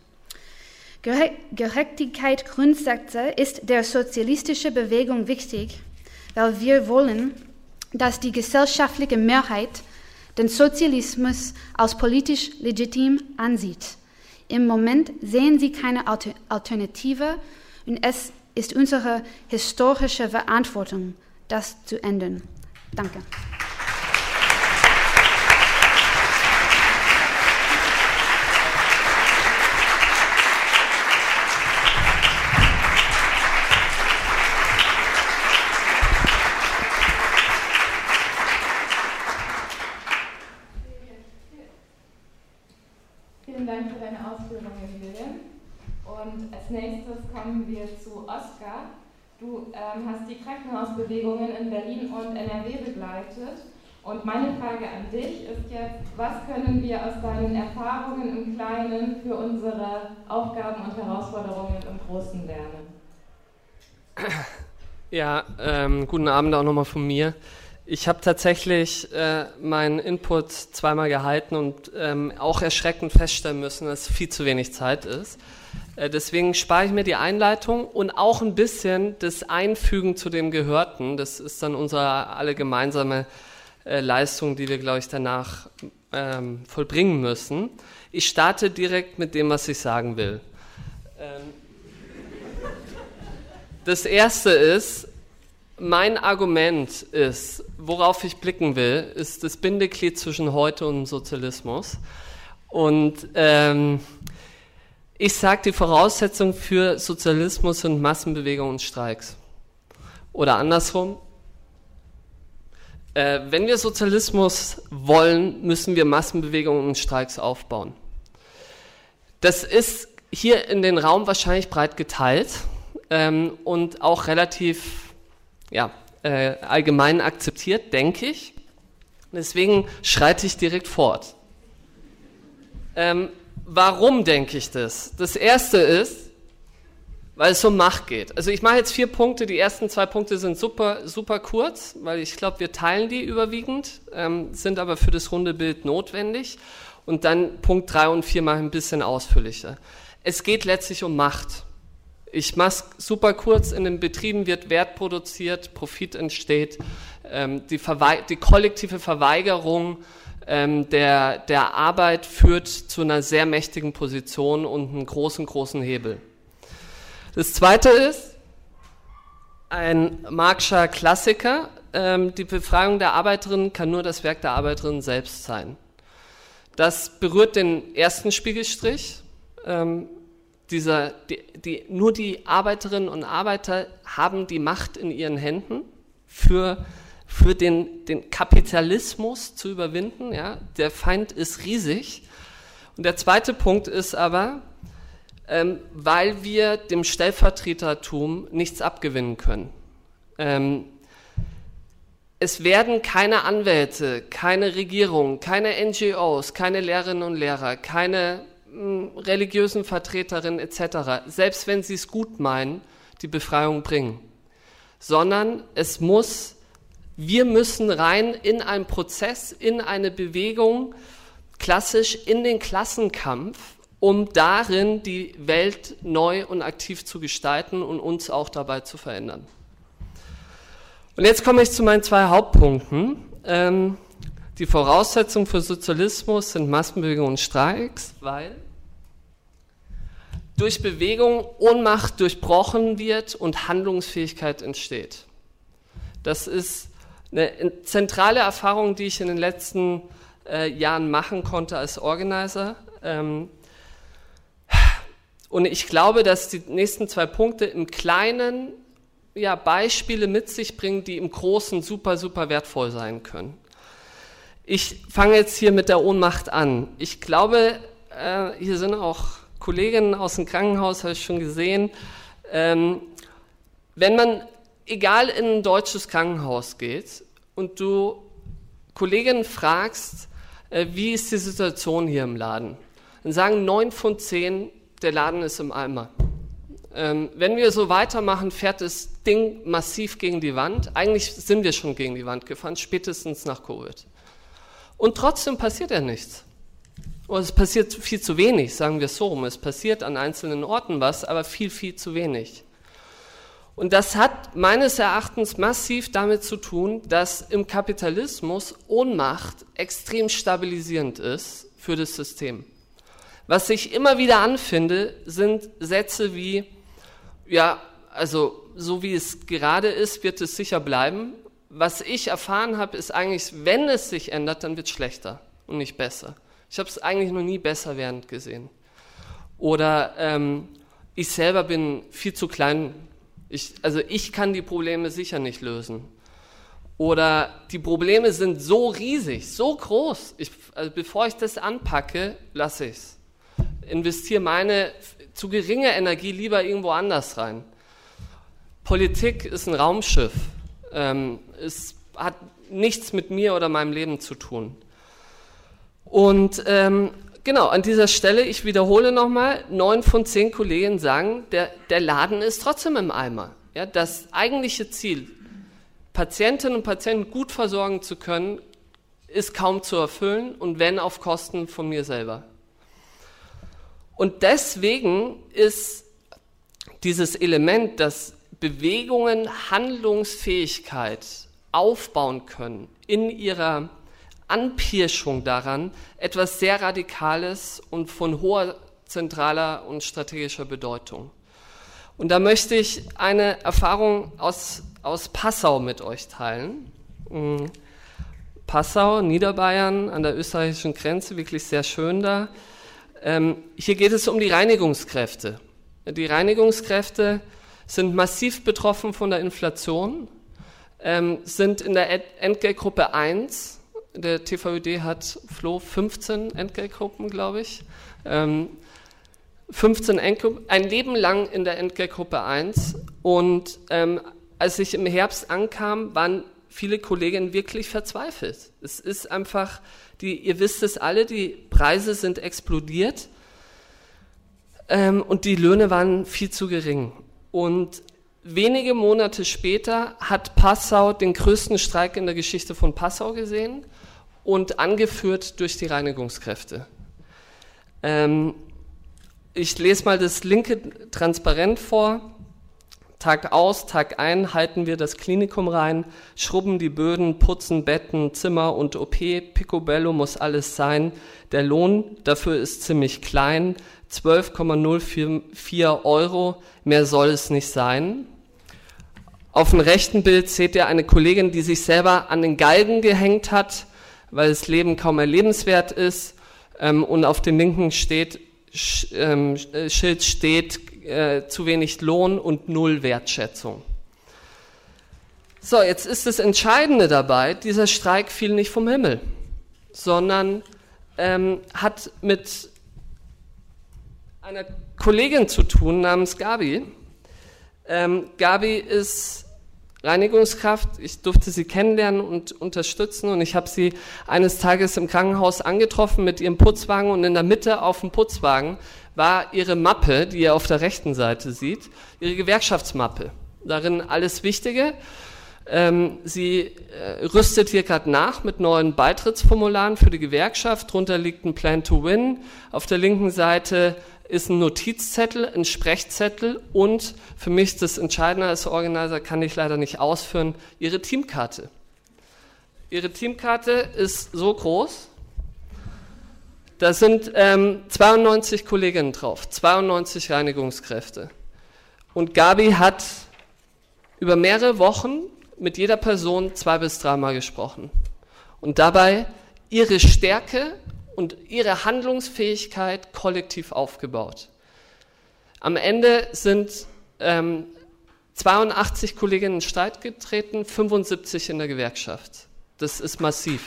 Gerechtigkeit Grundsätze ist der sozialistischen Bewegung wichtig, weil wir wollen, dass die gesellschaftliche Mehrheit den Sozialismus als politisch legitim ansieht. Im Moment sehen sie keine Alternative und es ist unsere historische Verantwortung, das zu ändern. Danke. Kommen wir zu Oskar. Du ähm, hast die Krankenhausbewegungen in Berlin und NRW begleitet Und meine Frage an dich ist jetzt, was können wir aus deinen Erfahrungen im Kleinen für unsere Aufgaben und Herausforderungen im Großen lernen? Ja, ähm, guten Abend auch nochmal von mir. Ich habe tatsächlich äh, meinen Input zweimal gehalten und ähm, auch erschreckend feststellen müssen, dass viel zu wenig Zeit ist. Äh, deswegen spare ich mir die Einleitung und auch ein bisschen das Einfügen zu dem Gehörten. Das ist dann unsere alle gemeinsame äh, Leistung, die wir, glaube ich, danach ähm, vollbringen müssen. Ich starte direkt mit dem, was ich sagen will. Ähm, das erste ist, mein Argument ist, worauf ich blicken will, ist das Bindeglied zwischen heute und Sozialismus. Und ähm, ich sage, die Voraussetzung für Sozialismus sind Massenbewegungen und Streiks. Oder andersrum, äh, wenn wir Sozialismus wollen, müssen wir Massenbewegungen und Streiks aufbauen. Das ist hier in den Raum wahrscheinlich breit geteilt ähm, und auch relativ ja, äh, allgemein akzeptiert, denke ich. Deswegen schreite ich direkt fort. Ähm, warum denke ich das? Das erste ist, weil es um Macht geht. Also ich mache jetzt vier Punkte. Die ersten zwei Punkte sind super, super kurz, weil ich glaube, wir teilen die überwiegend, ähm, sind aber für das runde Bild notwendig. Und dann Punkt drei und vier mache ich ein bisschen ausführlicher. Es geht letztlich um Macht. Ich mache super kurz, in den Betrieben wird Wert produziert, Profit entsteht, ähm, die, die, kollektive Verweigerung ähm, der, der Arbeit führt zu einer sehr mächtigen Position und einem großen, großen Hebel. Das zweite ist, ein Marxischer Klassiker, ähm, die Befreiung der Arbeiterin kann nur das Werk der Arbeiterin selbst sein. Das berührt den ersten Spiegelstrich. Ähm, dieser, die, die, nur die Arbeiterinnen und Arbeiter haben die Macht in ihren Händen für, für den, den Kapitalismus zu überwinden. Ja? Der Feind ist riesig. Und der zweite Punkt ist aber, ähm, weil wir dem Stellvertretertum nichts abgewinnen können. Ähm, es werden keine Anwälte, keine Regierung, keine NGOs, keine Lehrerinnen und Lehrer, keine religiösen Vertreterinnen etc., selbst wenn sie es gut meinen, die Befreiung bringen, sondern es muss, wir müssen rein in einen Prozess, in eine Bewegung, klassisch in den Klassenkampf, um darin die Welt neu und aktiv zu gestalten und uns auch dabei zu verändern. Und jetzt komme ich zu meinen zwei Hauptpunkten. Ähm, die Voraussetzungen für Sozialismus sind Massenbewegungen und Streiks, weil durch Bewegung Ohnmacht durchbrochen wird und Handlungsfähigkeit entsteht. Das ist eine zentrale Erfahrung, die ich in den letzten äh, Jahren machen konnte als Organizer. Ähm, und ich glaube, dass die nächsten zwei Punkte im Kleinen ja, Beispiele mit sich bringen, die im Großen super, super wertvoll sein können. Ich fange jetzt hier mit der Ohnmacht an. Ich glaube, äh, hier sind auch Kolleginnen aus dem Krankenhaus, habe ich schon gesehen. Ähm, wenn man, egal in ein deutsches Krankenhaus geht und du Kolleginnen fragst, äh, wie ist die Situation hier im Laden, dann sagen neun von zehn, der Laden ist im Eimer. Ähm, wenn wir so weitermachen, fährt das Ding massiv gegen die Wand. Eigentlich sind wir schon gegen die Wand gefahren, spätestens nach Covid. Und trotzdem passiert ja nichts. Oder es passiert viel zu wenig, sagen wir es so rum. Es passiert an einzelnen Orten was, aber viel, viel zu wenig. Und das hat meines Erachtens massiv damit zu tun, dass im Kapitalismus Ohnmacht extrem stabilisierend ist für das System. Was ich immer wieder anfinde, sind Sätze wie, ja, also so wie es gerade ist, wird es sicher bleiben was ich erfahren habe, ist eigentlich, wenn es sich ändert, dann wird es schlechter und nicht besser. Ich habe es eigentlich noch nie besser während gesehen. Oder ähm, ich selber bin viel zu klein. Ich, also ich kann die Probleme sicher nicht lösen. Oder die Probleme sind so riesig, so groß. Ich, also bevor ich das anpacke, lasse ich es. Investiere meine zu geringe Energie lieber irgendwo anders rein. Politik ist ein Raumschiff. Ähm, es hat nichts mit mir oder meinem Leben zu tun. Und ähm, genau, an dieser Stelle, ich wiederhole nochmal, neun von zehn Kollegen sagen, der, der Laden ist trotzdem im Eimer. Ja, das eigentliche Ziel, Patientinnen und Patienten gut versorgen zu können, ist kaum zu erfüllen und wenn auf Kosten von mir selber. Und deswegen ist dieses Element, dass Bewegungen Handlungsfähigkeit aufbauen können in ihrer Anpirschung daran, etwas sehr Radikales und von hoher zentraler und strategischer Bedeutung. Und da möchte ich eine Erfahrung aus, aus Passau mit euch teilen. Mhm. Passau, Niederbayern an der österreichischen Grenze, wirklich sehr schön da. Ähm, hier geht es um die Reinigungskräfte. Die Reinigungskräfte sind massiv betroffen von der Inflation, ähm, sind in der Entgeltgruppe 1. Der TVÖD hat Flo 15 Entgeltgruppen, glaube ich. Ähm, 15 Entgeltgruppen, ein Leben lang in der Entgeltgruppe 1. Und ähm, als ich im Herbst ankam, waren viele Kolleginnen wirklich verzweifelt. Es ist einfach, die, ihr wisst es alle, die Preise sind explodiert ähm, und die Löhne waren viel zu gering. Und wenige Monate später hat Passau den größten Streik in der Geschichte von Passau gesehen und angeführt durch die Reinigungskräfte. Ähm, ich lese mal das linke Transparent vor. Tag aus, Tag ein halten wir das Klinikum rein, schrubben die Böden, putzen Betten, Zimmer und OP. Picobello muss alles sein. Der Lohn dafür ist ziemlich klein, 12,044 Euro. Mehr soll es nicht sein. Auf dem rechten Bild seht ihr eine Kollegin, die sich selber an den Galgen gehängt hat, weil das Leben kaum mehr lebenswert ist. Ähm, und auf dem linken steht, ähm, Schild steht, äh, zu wenig Lohn und null Wertschätzung. So, jetzt ist das Entscheidende dabei, dieser Streik fiel nicht vom Himmel, sondern ähm, hat mit einer Kollegin zu tun namens Gabi. Ähm, Gabi ist Reinigungskraft. Ich durfte sie kennenlernen und unterstützen und ich habe sie eines Tages im Krankenhaus angetroffen mit ihrem Putzwagen und in der Mitte auf dem Putzwagen war ihre Mappe, die ihr auf der rechten Seite sieht, ihre Gewerkschaftsmappe. Darin alles Wichtige. Ähm, sie äh, rüstet hier gerade nach mit neuen Beitrittsformularen für die Gewerkschaft. Drunter liegt ein Plan to Win. Auf der linken Seite ist ein Notizzettel, ein Sprechzettel und für mich das Entscheidende als Organizer kann ich leider nicht ausführen, ihre Teamkarte. Ihre Teamkarte ist so groß, da sind ähm, 92 Kolleginnen drauf, 92 Reinigungskräfte. Und Gabi hat über mehrere Wochen mit jeder Person zwei bis dreimal gesprochen. Und dabei ihre Stärke und ihre Handlungsfähigkeit kollektiv aufgebaut. Am Ende sind ähm, 82 Kolleginnen in Streit getreten, 75 in der Gewerkschaft. Das ist massiv.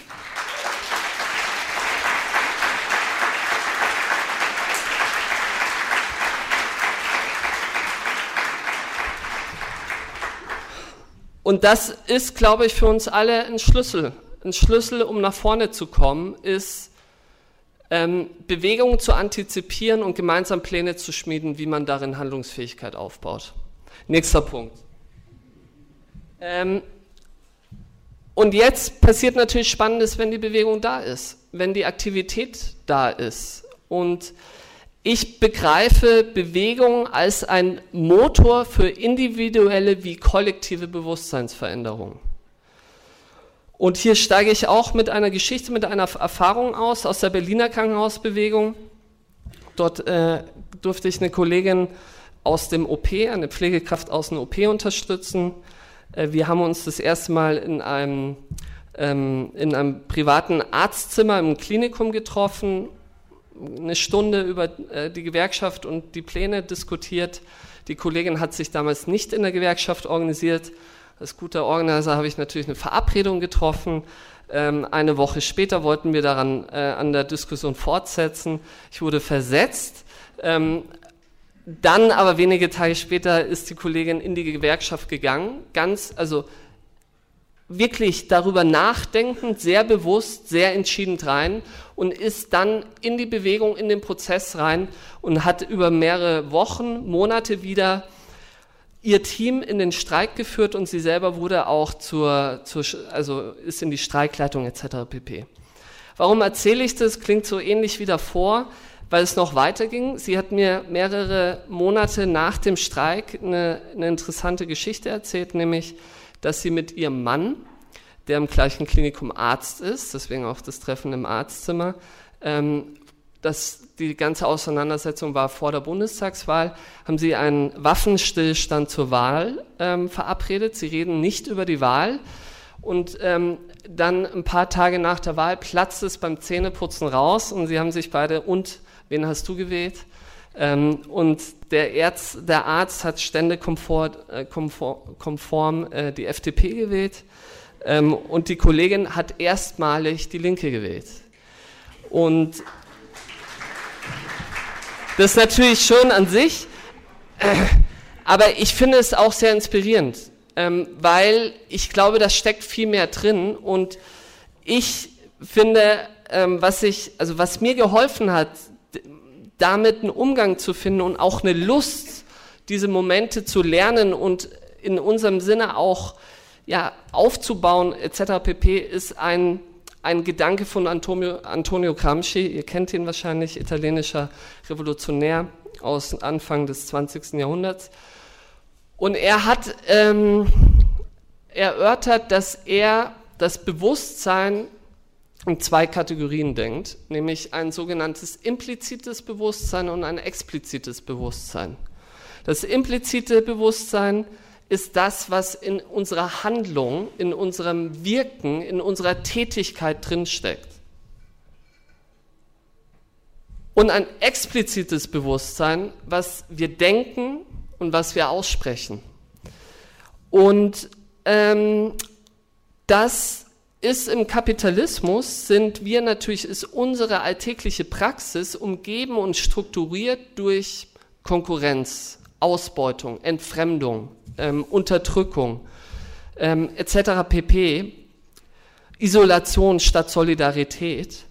Und das ist, glaube ich, für uns alle ein Schlüssel. Ein Schlüssel, um nach vorne zu kommen, ist ähm, Bewegungen zu antizipieren und gemeinsam Pläne zu schmieden, wie man darin Handlungsfähigkeit aufbaut. Nächster Punkt. Ähm, und jetzt passiert natürlich Spannendes, wenn die Bewegung da ist, wenn die Aktivität da ist. Und ich begreife Bewegung als ein Motor für individuelle wie kollektive Bewusstseinsveränderung. Und hier steige ich auch mit einer Geschichte, mit einer Erfahrung aus, aus der Berliner Krankenhausbewegung. Dort äh, durfte ich eine Kollegin aus dem OP, eine Pflegekraft aus dem OP unterstützen. Äh, wir haben uns das erste Mal in einem, ähm, in einem privaten Arztzimmer im Klinikum getroffen eine Stunde über äh, die Gewerkschaft und die Pläne diskutiert. Die Kollegin hat sich damals nicht in der Gewerkschaft organisiert. Als guter Organizer habe ich natürlich eine Verabredung getroffen. Ähm, eine Woche später wollten wir daran äh, an der Diskussion fortsetzen. Ich wurde versetzt. Ähm, dann aber wenige Tage später ist die Kollegin in die Gewerkschaft gegangen. Ganz, also wirklich darüber nachdenkend, sehr bewusst, sehr entschieden rein und ist dann in die Bewegung, in den Prozess rein und hat über mehrere Wochen, Monate wieder ihr Team in den Streik geführt und sie selber wurde auch zur, zur also ist in die Streikleitung etc. pp. Warum erzähle ich das? Klingt so ähnlich wie davor, weil es noch weiterging. Sie hat mir mehrere Monate nach dem Streik eine, eine interessante Geschichte erzählt, nämlich dass sie mit ihrem Mann, der im gleichen Klinikum Arzt ist, deswegen auch das Treffen im Arztzimmer, ähm, dass die ganze Auseinandersetzung war vor der Bundestagswahl, haben sie einen Waffenstillstand zur Wahl ähm, verabredet. Sie reden nicht über die Wahl. Und ähm, dann ein paar Tage nach der Wahl platzt es beim Zähneputzen raus und sie haben sich beide, und wen hast du gewählt? Ähm, und der, Ärz, der Arzt hat ständekonform äh, konform, konform, äh, die FDP gewählt ähm, und die Kollegin hat erstmalig die Linke gewählt. Und das ist natürlich schon an sich, äh, aber ich finde es auch sehr inspirierend, ähm, weil ich glaube, da steckt viel mehr drin und ich finde, ähm, was ich, also was mir geholfen hat, damit einen Umgang zu finden und auch eine Lust, diese Momente zu lernen und in unserem Sinne auch ja, aufzubauen etc. pp. ist ein, ein Gedanke von Antonio, Antonio Gramsci. Ihr kennt ihn wahrscheinlich, italienischer Revolutionär aus Anfang des 20. Jahrhunderts. Und er hat ähm, erörtert, dass er das Bewusstsein in zwei Kategorien denkt, nämlich ein sogenanntes implizites Bewusstsein und ein explizites Bewusstsein. Das implizite Bewusstsein ist das, was in unserer Handlung, in unserem Wirken, in unserer Tätigkeit drinsteckt. Und ein explizites Bewusstsein, was wir denken und was wir aussprechen. Und ähm, das ist im Kapitalismus, sind wir natürlich, ist unsere alltägliche Praxis umgeben und strukturiert durch Konkurrenz, Ausbeutung, Entfremdung, ähm, Unterdrückung ähm, etc. pp. Isolation statt Solidarität.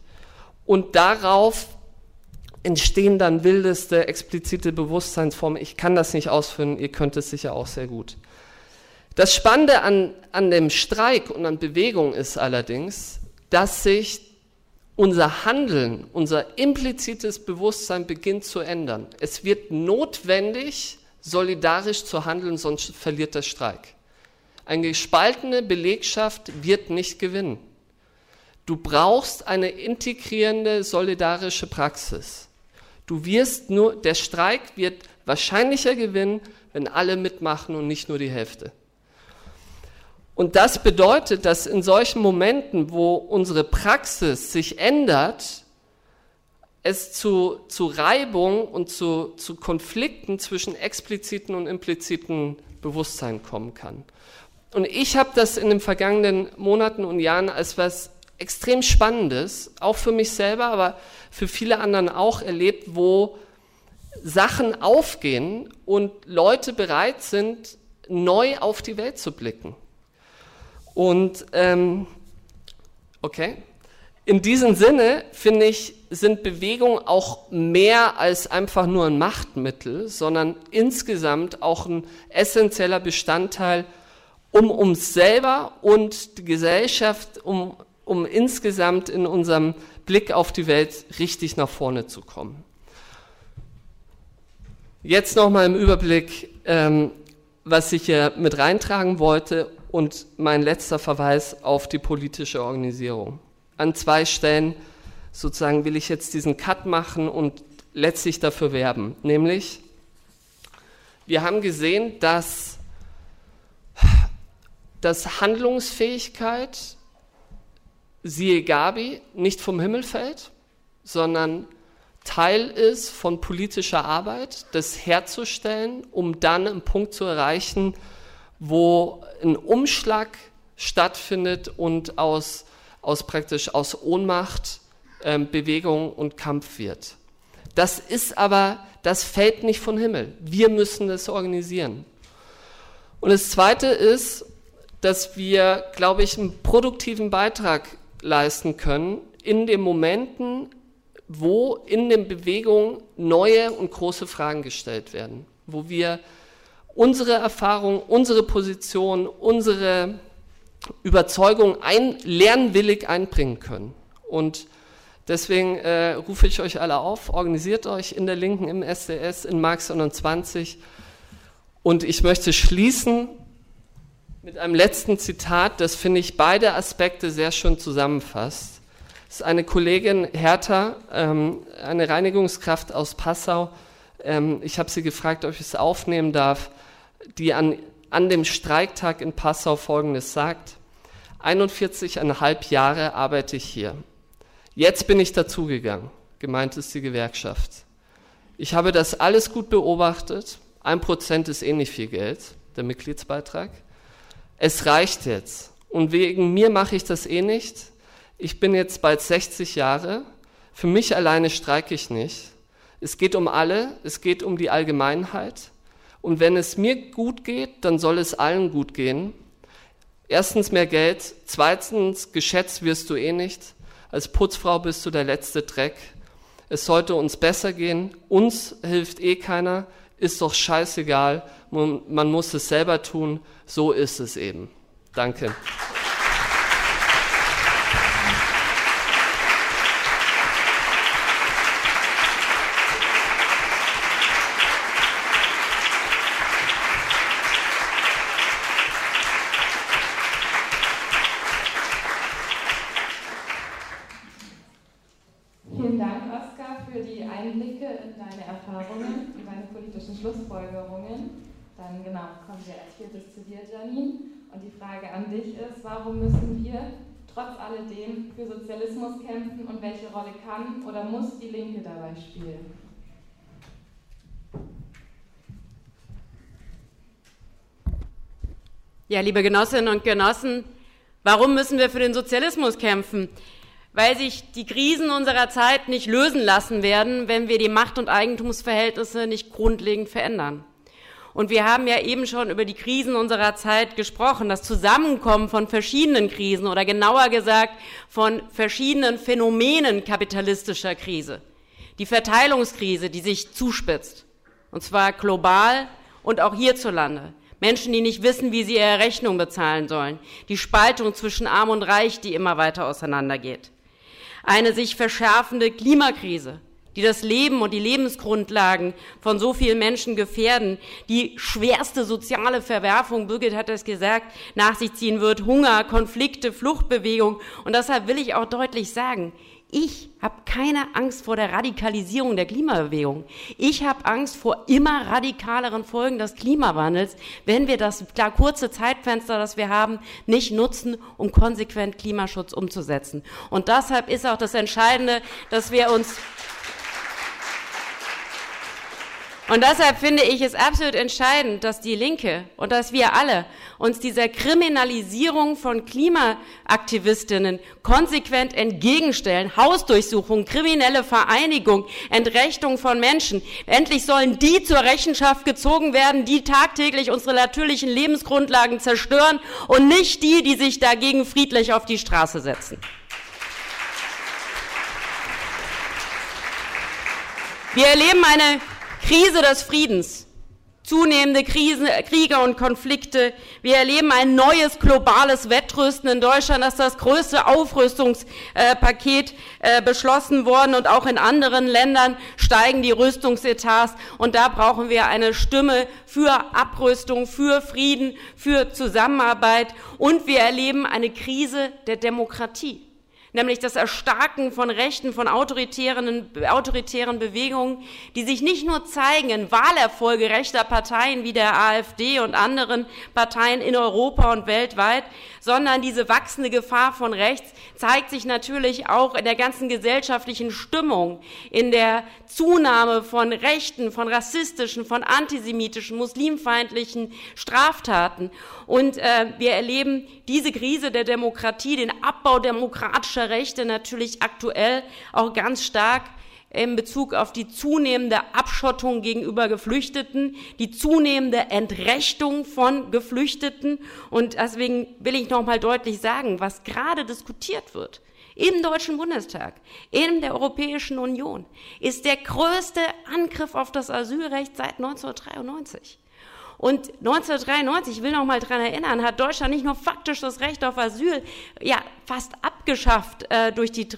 Und darauf entstehen dann wildeste, explizite Bewusstseinsformen. Ich kann das nicht ausführen, ihr könnt es sicher auch sehr gut. Das Spannende an, an dem Streik und an Bewegung ist allerdings, dass sich unser Handeln, unser implizites Bewusstsein beginnt zu ändern. Es wird notwendig, solidarisch zu handeln, sonst verliert der Streik. Eine gespaltene Belegschaft wird nicht gewinnen. Du brauchst eine integrierende, solidarische Praxis. Du wirst nur, der Streik wird wahrscheinlicher gewinnen, wenn alle mitmachen und nicht nur die Hälfte. Und das bedeutet, dass in solchen Momenten, wo unsere Praxis sich ändert, es zu, zu Reibung und zu, zu Konflikten zwischen expliziten und impliziten Bewusstsein kommen kann. Und ich habe das in den vergangenen Monaten und Jahren als was extrem Spannendes, auch für mich selber, aber für viele anderen auch erlebt, wo Sachen aufgehen und Leute bereit sind, neu auf die Welt zu blicken. Und ähm, okay, in diesem Sinne finde ich, sind Bewegungen auch mehr als einfach nur ein Machtmittel, sondern insgesamt auch ein essentieller Bestandteil, um uns selber und die Gesellschaft, um, um insgesamt in unserem Blick auf die Welt richtig nach vorne zu kommen. Jetzt nochmal im Überblick, ähm, was ich hier mit reintragen wollte und mein letzter Verweis auf die politische Organisierung. An zwei Stellen sozusagen will ich jetzt diesen Cut machen und letztlich dafür werben. Nämlich, wir haben gesehen, dass, dass Handlungsfähigkeit, siehe Gabi, nicht vom Himmel fällt, sondern Teil ist von politischer Arbeit, das herzustellen, um dann einen Punkt zu erreichen, wo ein Umschlag stattfindet und aus, aus praktisch aus Ohnmacht ähm, Bewegung und Kampf wird. Das ist aber, das fällt nicht vom Himmel. Wir müssen das organisieren. Und das Zweite ist, dass wir, glaube ich, einen produktiven Beitrag leisten können in den Momenten, wo in den Bewegungen neue und große Fragen gestellt werden, wo wir unsere Erfahrung, unsere Position, unsere Überzeugung ein, lernwillig einbringen können. Und deswegen äh, rufe ich euch alle auf, organisiert euch in der Linken im SDS, in Marx 21. Und ich möchte schließen mit einem letzten Zitat, das finde ich beide Aspekte sehr schön zusammenfasst. Das ist eine Kollegin Hertha, ähm, eine Reinigungskraft aus Passau. Ähm, ich habe sie gefragt, ob ich es aufnehmen darf, die an, an dem Streiktag in Passau Folgendes sagt. 41,5 Jahre arbeite ich hier. Jetzt bin ich dazugegangen. Gemeint ist die Gewerkschaft. Ich habe das alles gut beobachtet. Ein Prozent ist eh nicht viel Geld, der Mitgliedsbeitrag es reicht jetzt. Und wegen mir mache ich das eh nicht. Ich bin jetzt bald 60 Jahre. Für mich alleine streike ich nicht. Es geht um alle, es geht um die Allgemeinheit. Und wenn es mir gut geht, dann soll es allen gut gehen. Erstens mehr Geld, zweitens geschätzt wirst du eh nicht. Als Putzfrau bist du der letzte Dreck. Es sollte uns besser gehen. Uns hilft eh keiner. Ist doch scheißegal man muss es selber tun, so ist es eben. Danke. Vielen Dank, Oskar, für die Einblicke in deine Erfahrungen und deine politischen Schlussfolgerungen. Dann genau, kommen wir als viertes zu dir, Janine. Und die Frage an dich ist, warum müssen wir trotz alledem für Sozialismus kämpfen und welche Rolle kann oder muss die Linke dabei spielen? Ja, liebe Genossinnen und Genossen, warum müssen wir für den Sozialismus kämpfen? Weil sich die Krisen unserer Zeit nicht lösen lassen werden, wenn wir die Macht- und Eigentumsverhältnisse nicht grundlegend verändern. Und wir haben ja eben schon über die Krisen unserer Zeit gesprochen, das Zusammenkommen von verschiedenen Krisen oder genauer gesagt von verschiedenen Phänomenen kapitalistischer Krise. Die Verteilungskrise, die sich zuspitzt, und zwar global und auch hierzulande. Menschen, die nicht wissen, wie sie ihre Rechnung bezahlen sollen. Die Spaltung zwischen Arm und Reich, die immer weiter auseinandergeht. Eine sich verschärfende Klimakrise, die das Leben und die Lebensgrundlagen von so vielen Menschen gefährden, die schwerste soziale Verwerfung, Birgit hat es gesagt, nach sich ziehen wird, Hunger, Konflikte, Fluchtbewegung. Und deshalb will ich auch deutlich sagen, ich habe keine Angst vor der Radikalisierung der Klimabewegung. Ich habe Angst vor immer radikaleren Folgen des Klimawandels, wenn wir das da kurze Zeitfenster, das wir haben, nicht nutzen, um konsequent Klimaschutz umzusetzen. Und deshalb ist auch das Entscheidende, dass wir uns Und deshalb finde ich es absolut entscheidend, dass die Linke und dass wir alle uns dieser Kriminalisierung von Klimaaktivistinnen konsequent entgegenstellen. Hausdurchsuchung, kriminelle Vereinigung, Entrechtung von Menschen. Endlich sollen die zur Rechenschaft gezogen werden, die tagtäglich unsere natürlichen Lebensgrundlagen zerstören und nicht die, die sich dagegen friedlich auf die Straße setzen. Wir erleben eine Krise des Friedens, zunehmende Krisen, Kriege und Konflikte. Wir erleben ein neues globales Wettrüsten in Deutschland. Ist das größte Aufrüstungspaket äh, beschlossen worden und auch in anderen Ländern steigen die Rüstungsetats. Und da brauchen wir eine Stimme für Abrüstung, für Frieden, für Zusammenarbeit. Und wir erleben eine Krise der Demokratie nämlich das Erstarken von Rechten, von autoritären, autoritären Bewegungen, die sich nicht nur zeigen in Wahlerfolge rechter Parteien wie der AfD und anderen Parteien in Europa und weltweit, sondern diese wachsende Gefahr von rechts zeigt sich natürlich auch in der ganzen gesellschaftlichen Stimmung, in der Zunahme von rechten, von rassistischen, von antisemitischen, muslimfeindlichen Straftaten. Und äh, wir erleben diese Krise der Demokratie, den Abbau demokratischer Rechte natürlich aktuell auch ganz stark in Bezug auf die zunehmende Abschottung gegenüber Geflüchteten, die zunehmende Entrechtung von Geflüchteten. Und deswegen will ich nochmal deutlich sagen, was gerade diskutiert wird im Deutschen Bundestag, in der Europäischen Union, ist der größte Angriff auf das Asylrecht seit 1993. Und 1993, ich will noch mal dran erinnern, hat Deutschland nicht nur faktisch das Recht auf Asyl ja fast abgeschafft äh, durch die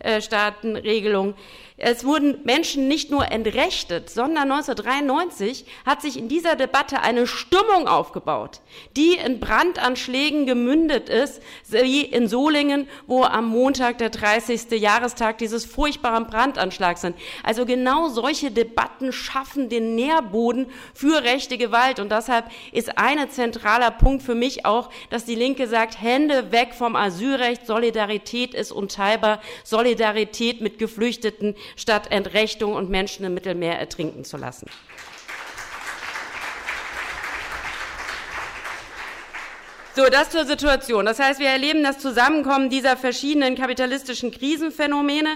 Drittstaatenregelung. Es wurden Menschen nicht nur entrechtet, sondern 1993 hat sich in dieser Debatte eine Stimmung aufgebaut, die in Brandanschlägen gemündet ist, wie in Solingen, wo am Montag der 30. Jahrestag dieses furchtbaren Brandanschlags sind. Also genau solche Debatten schaffen den Nährboden für rechte Gewalt. Und deshalb ist ein zentraler Punkt für mich auch, dass die Linke sagt, Hände weg vom Asylrecht, Solidarität ist unteilbar, Solidarität mit Geflüchteten statt Entrechtung und Menschen im Mittelmeer ertrinken zu lassen. So, das zur Situation. Das heißt, wir erleben das Zusammenkommen dieser verschiedenen kapitalistischen Krisenphänomene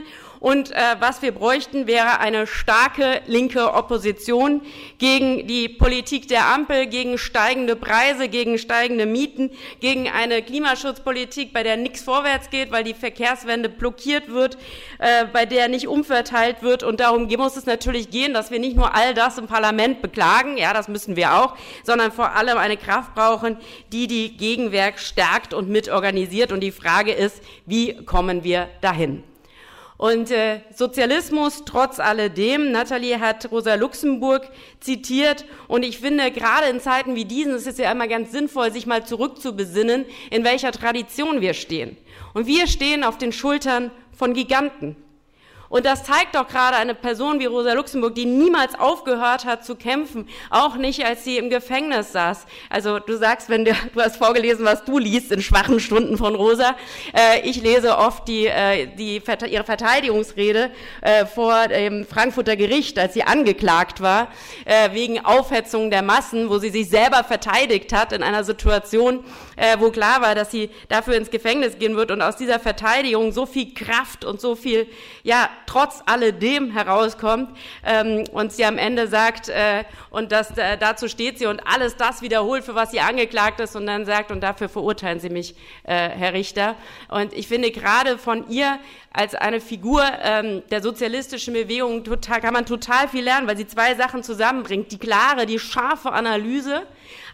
und äh, was wir bräuchten, wäre eine starke linke Opposition gegen die Politik der Ampel, gegen steigende Preise, gegen steigende Mieten, gegen eine Klimaschutzpolitik, bei der nichts vorwärts geht, weil die Verkehrswende blockiert wird, äh, bei der nicht umverteilt wird. Und darum muss es natürlich gehen, dass wir nicht nur all das im Parlament beklagen, ja, das müssen wir auch, sondern vor allem eine Kraft brauchen, die die Gegenwerk stärkt und mitorganisiert. Und die Frage ist, wie kommen wir dahin? Und äh, Sozialismus trotz alledem, Nathalie hat Rosa Luxemburg zitiert und ich finde, gerade in Zeiten wie diesen ist es ja immer ganz sinnvoll, sich mal zurückzubesinnen, in welcher Tradition wir stehen. Und wir stehen auf den Schultern von Giganten. Und das zeigt doch gerade eine Person wie Rosa Luxemburg, die niemals aufgehört hat zu kämpfen, auch nicht, als sie im Gefängnis saß. Also du sagst, wenn du, du hast vorgelesen, was du liest in schwachen Stunden von Rosa. Äh, ich lese oft die, äh, die, ihre Verteidigungsrede äh, vor dem Frankfurter Gericht, als sie angeklagt war, äh, wegen Aufhetzung der Massen, wo sie sich selber verteidigt hat in einer Situation, äh, wo klar war, dass sie dafür ins Gefängnis gehen wird und aus dieser Verteidigung so viel Kraft und so viel, ja, trotz alledem herauskommt ähm, und sie am Ende sagt, äh, und das, äh, dazu steht sie und alles das wiederholt, für was sie angeklagt ist und dann sagt, und dafür verurteilen Sie mich, äh, Herr Richter. Und ich finde gerade von ihr als eine Figur ähm, der sozialistischen Bewegung total, kann man total viel lernen, weil sie zwei Sachen zusammenbringt. Die klare, die scharfe Analyse,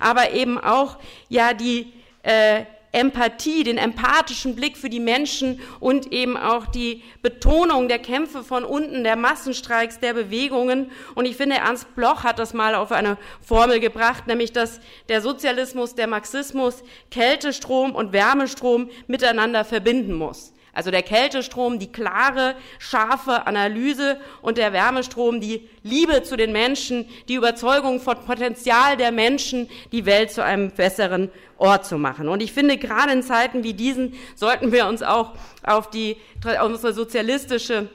aber eben auch ja die äh, Empathie, den empathischen Blick für die Menschen und eben auch die Betonung der Kämpfe von unten, der Massenstreiks, der Bewegungen. Und ich finde, Ernst Bloch hat das mal auf eine Formel gebracht, nämlich dass der Sozialismus, der Marxismus Kältestrom und Wärmestrom miteinander verbinden muss. Also der Kältestrom, die klare, scharfe Analyse und der Wärmestrom, die Liebe zu den Menschen, die Überzeugung von Potenzial der Menschen, die Welt zu einem besseren Ort zu machen. Und ich finde, gerade in Zeiten wie diesen sollten wir uns auch auf die, auf unsere sozialistische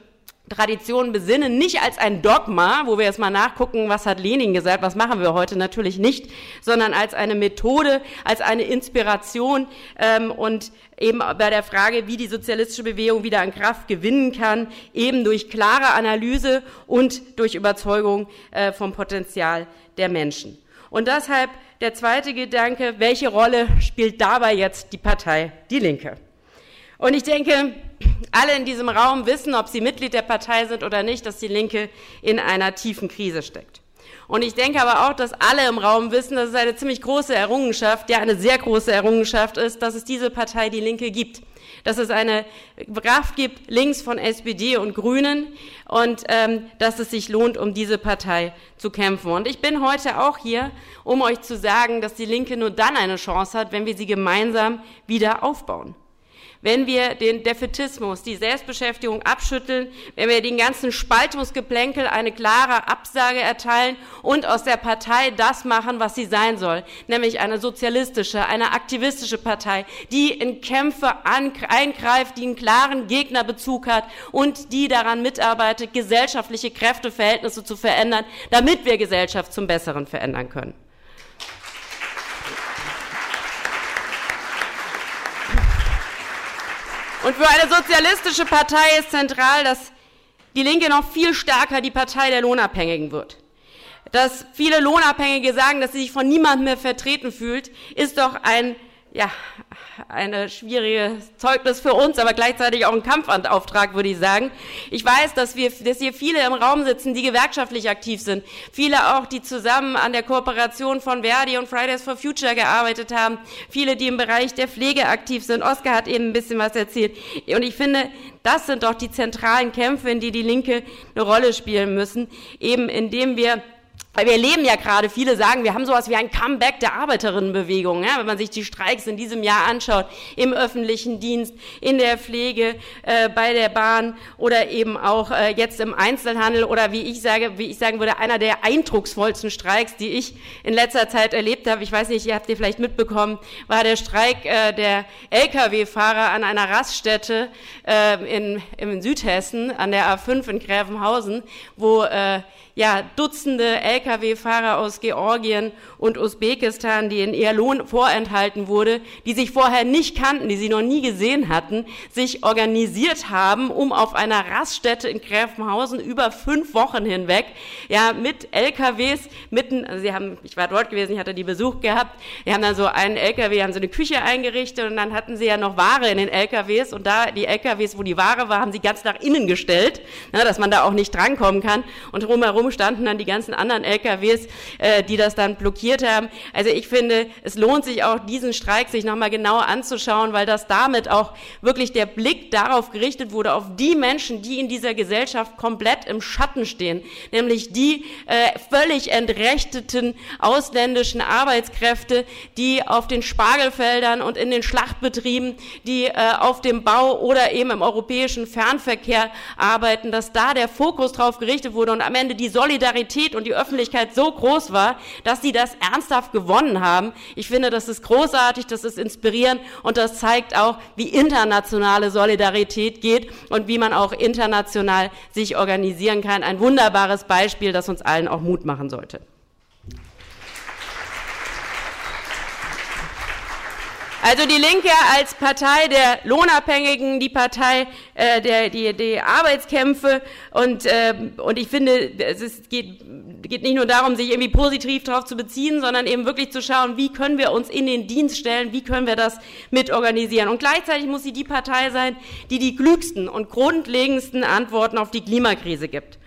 Tradition besinnen, nicht als ein Dogma, wo wir jetzt mal nachgucken, was hat Lenin gesagt, was machen wir heute, natürlich nicht, sondern als eine Methode, als eine Inspiration ähm, und eben bei der Frage, wie die sozialistische Bewegung wieder an Kraft gewinnen kann, eben durch klare Analyse und durch Überzeugung äh, vom Potenzial der Menschen. Und deshalb der zweite Gedanke, welche Rolle spielt dabei jetzt die Partei Die Linke? Und ich denke, alle in diesem Raum wissen, ob sie Mitglied der Partei sind oder nicht, dass die Linke in einer tiefen Krise steckt. Und ich denke aber auch, dass alle im Raum wissen, dass es eine ziemlich große Errungenschaft, ja eine sehr große Errungenschaft ist, dass es diese Partei Die Linke gibt. Dass es eine Kraft gibt links von SPD und Grünen und ähm, dass es sich lohnt, um diese Partei zu kämpfen. Und ich bin heute auch hier, um euch zu sagen, dass die Linke nur dann eine Chance hat, wenn wir sie gemeinsam wieder aufbauen wenn wir den Defetismus, die Selbstbeschäftigung abschütteln, wenn wir den ganzen Spaltungsgeplänkel eine klare Absage erteilen und aus der Partei das machen, was sie sein soll, nämlich eine sozialistische, eine aktivistische Partei, die in Kämpfe eingreift, die einen klaren Gegnerbezug hat und die daran mitarbeitet, gesellschaftliche Kräfteverhältnisse zu verändern, damit wir Gesellschaft zum Besseren verändern können. Und für eine sozialistische Partei ist zentral, dass die Linke noch viel stärker die Partei der Lohnabhängigen wird. Dass viele Lohnabhängige sagen, dass sie sich von niemandem mehr vertreten fühlt, ist doch ein ja, eine schwierige Zeugnis für uns, aber gleichzeitig auch ein Kampfauftrag, würde ich sagen. Ich weiß, dass wir, dass hier viele im Raum sitzen, die gewerkschaftlich aktiv sind. Viele auch, die zusammen an der Kooperation von Verdi und Fridays for Future gearbeitet haben. Viele, die im Bereich der Pflege aktiv sind. Oskar hat eben ein bisschen was erzählt. Und ich finde, das sind doch die zentralen Kämpfe, in die die Linke eine Rolle spielen müssen. Eben indem wir weil wir erleben ja gerade, viele sagen, wir haben sowas wie ein Comeback der Arbeiterinnenbewegung, ja, wenn man sich die Streiks in diesem Jahr anschaut, im öffentlichen Dienst, in der Pflege, äh, bei der Bahn oder eben auch äh, jetzt im Einzelhandel oder wie ich sage, wie ich sagen würde, einer der eindrucksvollsten Streiks, die ich in letzter Zeit erlebt habe. Ich weiß nicht, ihr habt ihr vielleicht mitbekommen, war der Streik äh, der Lkw-Fahrer an einer Raststätte äh, in, in Südhessen an der A5 in Gräfenhausen, wo äh, ja, Dutzende Lkw-Fahrer aus Georgien und Usbekistan, die in ihr Lohn vorenthalten wurde, die sich vorher nicht kannten, die sie noch nie gesehen hatten, sich organisiert haben, um auf einer Raststätte in Gräfenhausen über fünf Wochen hinweg, ja, mit LKWs mitten, also sie haben, ich war dort gewesen, ich hatte die Besuch gehabt, die haben dann so einen LKW, haben so eine Küche eingerichtet und dann hatten sie ja noch Ware in den LKWs und da die LKWs, wo die Ware war, haben sie ganz nach innen gestellt, ne, dass man da auch nicht drankommen kann und drumherum standen dann die ganzen anderen LKWs, äh, die das dann blockiert haben. Also ich finde, es lohnt sich auch, diesen Streik sich nochmal genauer anzuschauen, weil das damit auch wirklich der Blick darauf gerichtet wurde, auf die Menschen, die in dieser Gesellschaft komplett im Schatten stehen, nämlich die äh, völlig entrechteten ausländischen Arbeitskräfte, die auf den Spargelfeldern und in den Schlachtbetrieben, die äh, auf dem Bau oder eben im europäischen Fernverkehr arbeiten, dass da der Fokus drauf gerichtet wurde und am Ende die Solidarität und die Öffentlichkeit so groß war, dass sie das ernsthaft gewonnen haben. Ich finde, das ist großartig, das ist inspirierend und das zeigt auch, wie internationale Solidarität geht und wie man auch international sich organisieren kann. Ein wunderbares Beispiel, das uns allen auch Mut machen sollte. Also die Linke als Partei der Lohnabhängigen, die Partei äh, der die, die Arbeitskämpfe und äh, und ich finde, es ist, geht geht nicht nur darum, sich irgendwie positiv darauf zu beziehen, sondern eben wirklich zu schauen, wie können wir uns in den Dienst stellen, wie können wir das mitorganisieren. Und gleichzeitig muss sie die Partei sein, die die klügsten und grundlegendsten Antworten auf die Klimakrise gibt.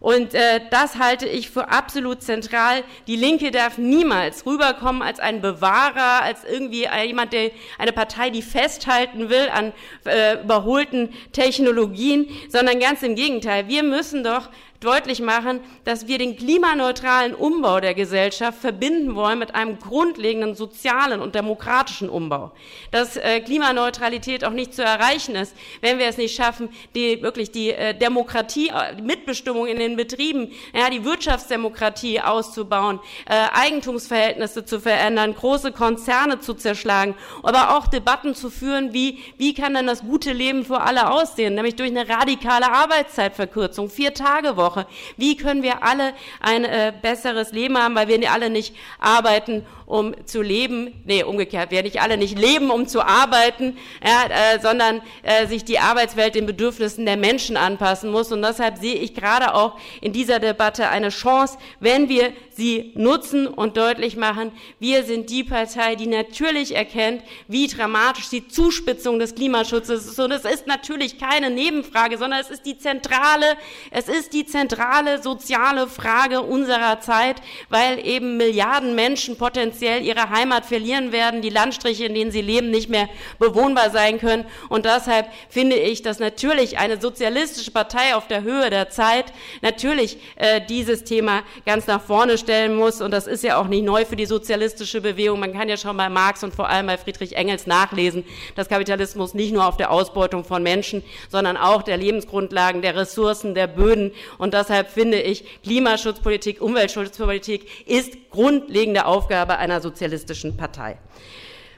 Und äh, das halte ich für absolut zentral. Die Linke darf niemals rüberkommen als ein Bewahrer, als irgendwie jemand, der eine Partei, die festhalten will an äh, überholten Technologien, sondern ganz im Gegenteil. Wir müssen doch deutlich machen, dass wir den klimaneutralen Umbau der Gesellschaft verbinden wollen mit einem grundlegenden sozialen und demokratischen Umbau. Dass äh, Klimaneutralität auch nicht zu erreichen ist, wenn wir es nicht schaffen, die wirklich die äh, Demokratie, die Mitbestimmung in den Betrieben, ja, die Wirtschaftsdemokratie auszubauen, äh, Eigentumsverhältnisse zu verändern, große Konzerne zu zerschlagen, aber auch Debatten zu führen, wie wie kann denn das gute Leben für alle aussehen, nämlich durch eine radikale Arbeitszeitverkürzung, vier Tage Woche Woche. Wie können wir alle ein äh, besseres Leben haben, weil wir alle nicht arbeiten, um zu leben, nee, umgekehrt, wir nicht alle nicht leben, um zu arbeiten, ja, äh, sondern äh, sich die Arbeitswelt den Bedürfnissen der Menschen anpassen muss. Und deshalb sehe ich gerade auch in dieser Debatte eine Chance, wenn wir sie nutzen und deutlich machen, wir sind die Partei, die natürlich erkennt, wie dramatisch die Zuspitzung des Klimaschutzes ist. Und es ist natürlich keine Nebenfrage, sondern es ist die zentrale, es ist die zentrale soziale Frage unserer Zeit, weil eben Milliarden Menschen potenziell ihre Heimat verlieren werden, die Landstriche, in denen sie leben, nicht mehr bewohnbar sein können. Und deshalb finde ich, dass natürlich eine sozialistische Partei auf der Höhe der Zeit natürlich äh, dieses Thema ganz nach vorne stellen muss. Und das ist ja auch nicht neu für die sozialistische Bewegung. Man kann ja schon bei Marx und vor allem bei Friedrich Engels nachlesen, dass Kapitalismus nicht nur auf der Ausbeutung von Menschen, sondern auch der Lebensgrundlagen, der Ressourcen, der Böden. Und deshalb finde ich, Klimaschutzpolitik, Umweltschutzpolitik ist grundlegende Aufgabe einer sozialistischen Partei.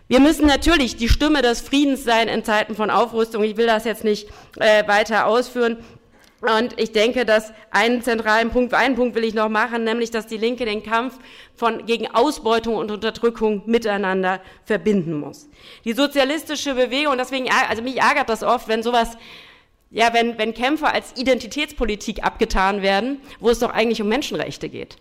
Wir müssen natürlich die Stimme des Friedens sein in Zeiten von Aufrüstung. Ich will das jetzt nicht äh, weiter ausführen. Und ich denke, dass einen zentralen Punkt, einen Punkt will ich noch machen, nämlich, dass die Linke den Kampf von, gegen Ausbeutung und Unterdrückung miteinander verbinden muss. Die sozialistische Bewegung, deswegen, also mich ärgert das oft, wenn sowas ja, wenn, wenn Kämpfe als Identitätspolitik abgetan werden, wo es doch eigentlich um Menschenrechte geht.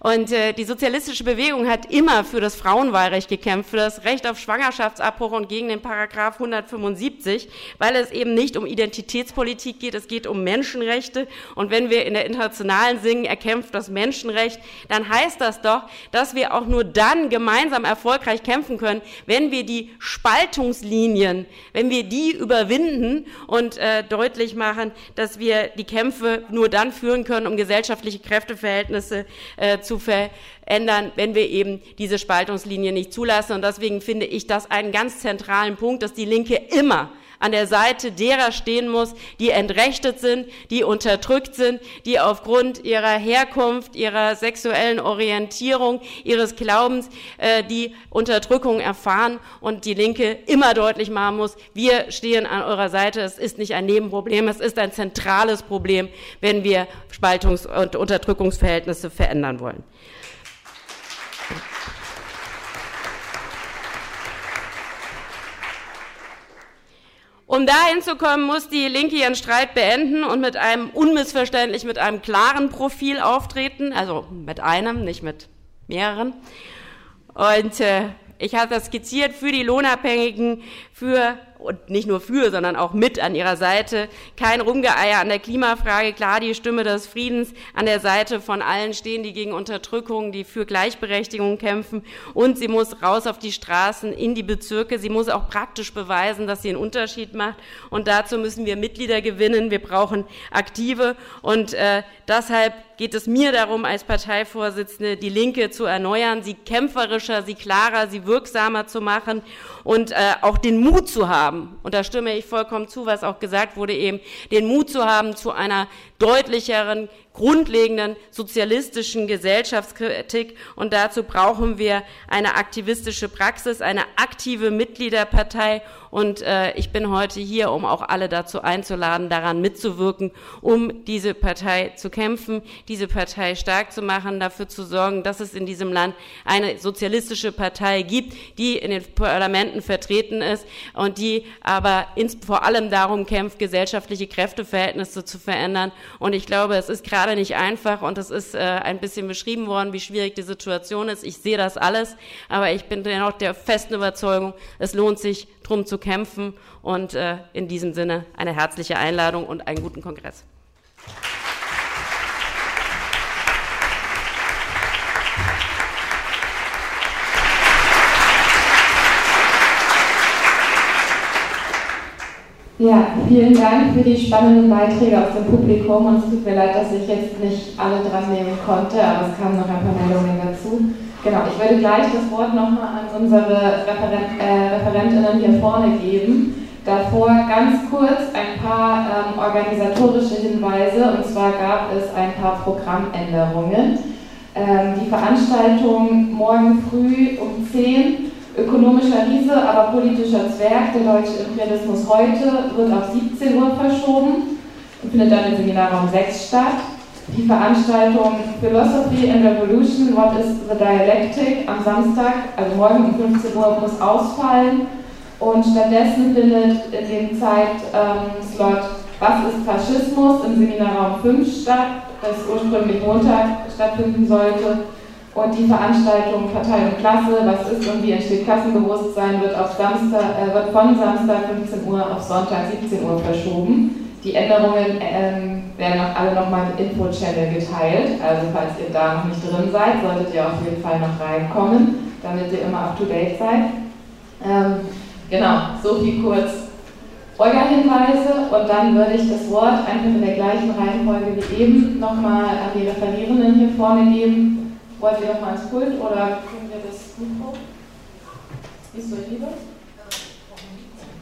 Und äh, die sozialistische Bewegung hat immer für das Frauenwahlrecht gekämpft, für das Recht auf Schwangerschaftsabbruch und gegen den Paragraph 175, weil es eben nicht um Identitätspolitik geht, es geht um Menschenrechte. Und wenn wir in der internationalen singen, erkämpft das Menschenrecht, dann heißt das doch, dass wir auch nur dann gemeinsam erfolgreich kämpfen können, wenn wir die Spaltungslinien, wenn wir die überwinden und äh, deutlich machen, dass wir die Kämpfe nur dann führen können, um gesellschaftliche Kräfteverhältnisse äh, zu verändern, wenn wir eben diese Spaltungslinie nicht zulassen. Und deswegen finde ich das einen ganz zentralen Punkt, dass die Linke immer an der Seite derer stehen muss, die entrechtet sind, die unterdrückt sind, die aufgrund ihrer Herkunft, ihrer sexuellen Orientierung, ihres Glaubens äh, die Unterdrückung erfahren und die Linke immer deutlich machen muss, wir stehen an eurer Seite, es ist nicht ein Nebenproblem, es ist ein zentrales Problem, wenn wir Spaltungs- und Unterdrückungsverhältnisse verändern wollen. Um dahin zu kommen, muss die Linke ihren Streit beenden und mit einem unmissverständlich, mit einem klaren Profil auftreten, also mit einem, nicht mit mehreren. Und äh, ich habe das skizziert für die Lohnabhängigen, für und nicht nur für, sondern auch mit an ihrer Seite. Kein Rumgeeier an der Klimafrage, klar die Stimme des Friedens an der Seite von allen stehen, die gegen Unterdrückung, die für Gleichberechtigung kämpfen. Und sie muss raus auf die Straßen, in die Bezirke. Sie muss auch praktisch beweisen, dass sie einen Unterschied macht. Und dazu müssen wir Mitglieder gewinnen. Wir brauchen Aktive. Und äh, deshalb geht es mir darum, als Parteivorsitzende die Linke zu erneuern, sie kämpferischer, sie klarer, sie wirksamer zu machen und äh, auch den Mut zu haben, und da stimme ich vollkommen zu, was auch gesagt wurde eben, den Mut zu haben zu einer deutlicheren, grundlegenden sozialistischen Gesellschaftskritik. Und dazu brauchen wir eine aktivistische Praxis, eine aktive Mitgliederpartei. Und äh, ich bin heute hier, um auch alle dazu einzuladen, daran mitzuwirken, um diese Partei zu kämpfen, diese Partei stark zu machen, dafür zu sorgen, dass es in diesem Land eine sozialistische Partei gibt, die in den Parlamenten vertreten ist und die aber ins, vor allem darum kämpft, gesellschaftliche Kräfteverhältnisse zu verändern. Und ich glaube, es ist gerade gerade nicht einfach und es ist äh, ein bisschen beschrieben worden, wie schwierig die Situation ist. Ich sehe das alles, aber ich bin dennoch der festen Überzeugung, es lohnt sich, drum zu kämpfen und äh, in diesem Sinne eine herzliche Einladung und einen guten Kongress. Ja, vielen Dank für die spannenden Beiträge aus dem Publikum und es tut mir leid, dass ich jetzt nicht alle dran nehmen konnte, aber es kamen noch ein paar Meldungen dazu. Genau, ich würde gleich das Wort nochmal an unsere Referent, äh, Referentinnen hier vorne geben. Davor ganz kurz ein paar ähm, organisatorische Hinweise und zwar gab es ein paar Programmänderungen. Ähm, die Veranstaltung morgen früh um 10 Ökonomischer Riese, aber politischer Zwerg, der deutsche Imperialismus heute, wird auf 17 Uhr verschoben und findet dann im Seminarraum 6 statt. Die Veranstaltung Philosophy and Revolution, What is the Dialectic am Samstag, also morgen um 15 Uhr, muss ausfallen. Und stattdessen findet in dem Zeitslot ähm, Was ist Faschismus im Seminarraum 5 statt, das ursprünglich Montag stattfinden sollte. Und die Veranstaltung Partei und Klasse, was ist und wie entsteht Klassenbewusstsein, wird, auf Samstag, äh, wird von Samstag 15 Uhr auf Sonntag 17 Uhr verschoben. Die Änderungen ähm, werden auch alle nochmal im Info-Channel geteilt. Also falls ihr da noch nicht drin seid, solltet ihr auf jeden Fall noch reinkommen, damit ihr immer up-to-date seid. Ähm, genau, so viel kurz Orga-Hinweise und dann würde ich das Wort einfach in der gleichen Reihenfolge wie eben nochmal an die Referierenden hier vorne geben Wollt ihr noch mal ins Pult oder können wir das Mikro? Ist so lieber?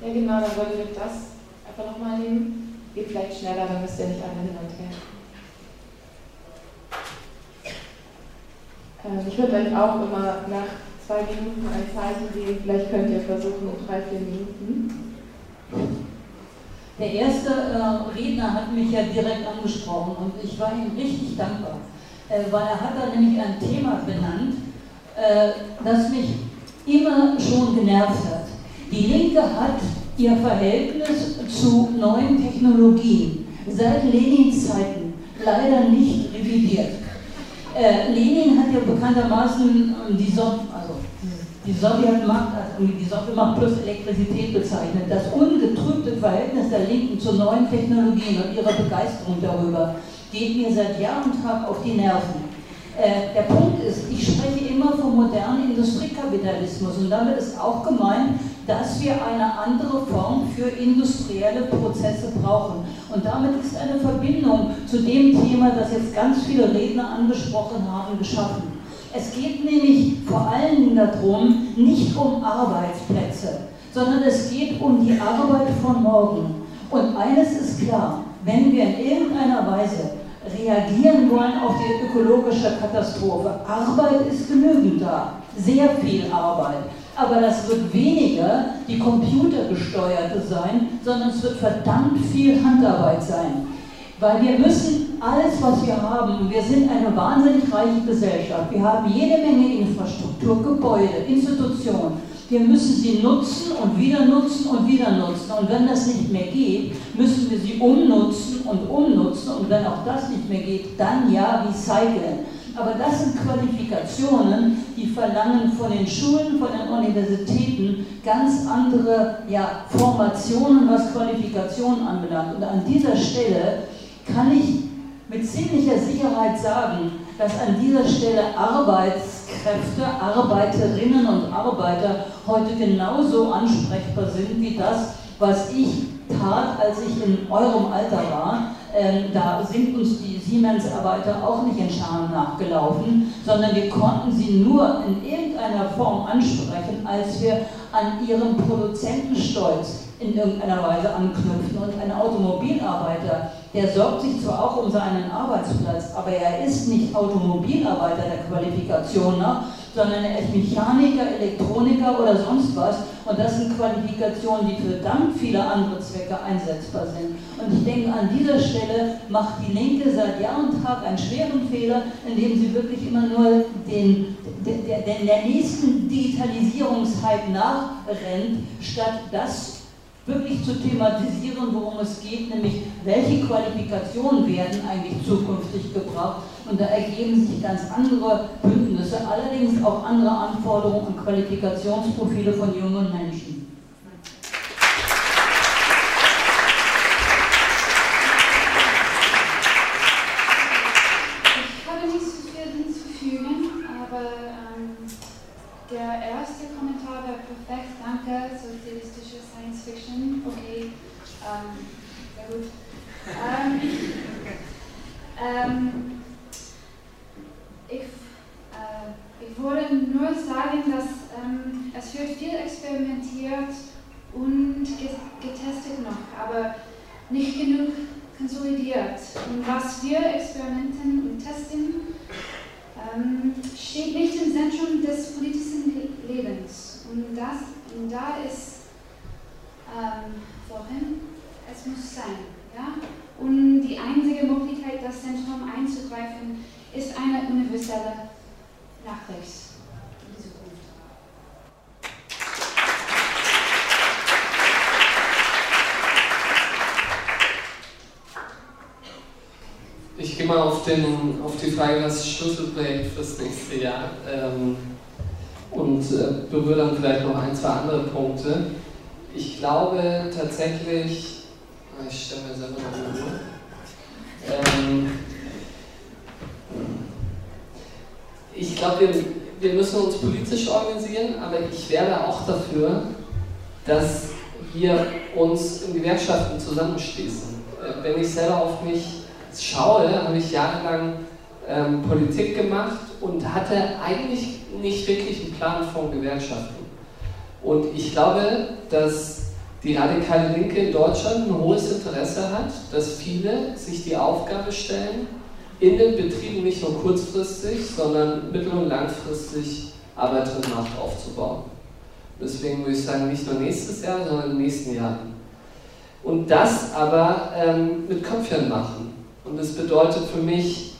Ja, genau, dann wollte ich das einfach nochmal nehmen. Geht vielleicht schneller, dann müsst ihr nicht alle hin und her. Ähm, ich würde euch auch immer nach zwei Minuten ein Zeichen geben. Vielleicht könnt ihr versuchen, drei, vier Minuten. Der erste äh, Redner hat mich ja direkt angesprochen und ich war ihm richtig dankbar. Äh, weil er hat da nämlich ein Thema benannt, äh, das mich immer schon genervt hat. Die Linke hat ihr Verhältnis zu neuen Technologien seit Lenins Zeiten leider nicht revidiert. Äh, Lenin hat ja bekanntermaßen die, so also die Sowjetmacht, also die Sowjetmacht plus Elektrizität bezeichnet. Das ungetrübte Verhältnis der Linken zu neuen Technologien und ihrer Begeisterung darüber geht mir seit Jahr und Tag auf die Nerven. Äh, der Punkt ist, ich spreche immer vom modernen Industriekapitalismus und damit ist auch gemeint, dass wir eine andere Form für industrielle Prozesse brauchen. Und damit ist eine Verbindung zu dem Thema, das jetzt ganz viele Redner angesprochen haben, geschaffen. Es geht nämlich vor allen Dingen darum, nicht um Arbeitsplätze, sondern es geht um die Arbeit von morgen. Und eines ist klar, wenn wir in irgendeiner Weise reagieren wollen auf die ökologische Katastrophe. Arbeit ist genügend da, sehr viel Arbeit. Aber das wird weniger die computergesteuerte sein, sondern es wird verdammt viel Handarbeit sein. Weil wir müssen alles, was wir haben, wir sind eine wahnsinnig reiche Gesellschaft, wir haben jede Menge Infrastruktur, Gebäude, Institutionen, wir müssen sie nutzen und wieder nutzen und wieder nutzen. Und wenn das nicht mehr geht, müssen wir sie umnutzen und umnutzen. Und wenn auch das nicht mehr geht, dann ja recyceln. Aber das sind Qualifikationen, die verlangen von den Schulen, von den Universitäten ganz andere ja, Formationen, was Qualifikationen anbelangt. Und an dieser Stelle kann ich mit ziemlicher Sicherheit sagen, dass an dieser Stelle Arbeitskräfte, Arbeiterinnen und Arbeiter heute genauso ansprechbar sind wie das, was ich tat, als ich in eurem Alter war. Ähm, da sind uns die Siemens-Arbeiter auch nicht in Scharen nachgelaufen, sondern wir konnten sie nur in irgendeiner Form ansprechen, als wir an ihrem Produzentenstolz in irgendeiner Weise anknüpfen. Und ein Automobilarbeiter, der sorgt sich zwar auch um seinen Arbeitsplatz, aber er ist nicht Automobilarbeiter der Qualifikation nach, sondern er ist Mechaniker, Elektroniker oder sonst was. Und das sind Qualifikationen, die für verdammt viele andere Zwecke einsetzbar sind. Und ich denke, an dieser Stelle macht die Linke seit Jahr und Tag einen schweren Fehler, indem sie wirklich immer nur den, der, der, der nächsten Digitalisierungshype nachrennt, statt das wirklich zu thematisieren, worum es geht, nämlich welche Qualifikationen werden eigentlich zukünftig gebraucht. Und da ergeben sich ganz andere Bündnisse, allerdings auch andere Anforderungen und Qualifikationsprofile von jungen Menschen. Ich habe nicht so viel hinzufügen, aber ähm, der erste Kommentar war perfekt. Danke, sozialistische Science Fiction. Okay, ähm, sehr gut. Ähm, ähm, ich, äh, ich wollte nur sagen, dass ähm, es wird viel experimentiert und getestet noch, aber nicht genug konsolidiert. Und was wir experimenten und testen, ähm, steht nicht im Zentrum des politischen Lebens. Und, das, und da ist, ähm, wohin es muss sein. Ja? Und die einzige Möglichkeit, das Zentrum einzugreifen, ist eine universelle Nachricht. Ich gehe mal auf, den, auf die Frage, was Schlüsselprojekt fürs nächste Jahr ähm, und äh, berühre dann vielleicht noch ein, zwei andere Punkte. Ich glaube tatsächlich, ich stelle mir selber eine Uhr. Ähm, ich glaube, wir, wir müssen uns politisch organisieren, aber ich wäre auch dafür, dass wir uns in Gewerkschaften zusammenschließen. Äh, wenn ich selber auf mich schaue, habe ich jahrelang ähm, Politik gemacht und hatte eigentlich nicht wirklich einen Plan von Gewerkschaften. Und ich glaube, dass die radikale Linke in Deutschland ein hohes Interesse hat, dass viele sich die Aufgabe stellen, in den Betrieben nicht nur kurzfristig, sondern mittel- und langfristig Arbeiterinnenmacht aufzubauen. Deswegen würde ich sagen, nicht nur nächstes Jahr, sondern den nächsten Jahren. Und das aber ähm, mit Köpfchen machen. Und das bedeutet für mich,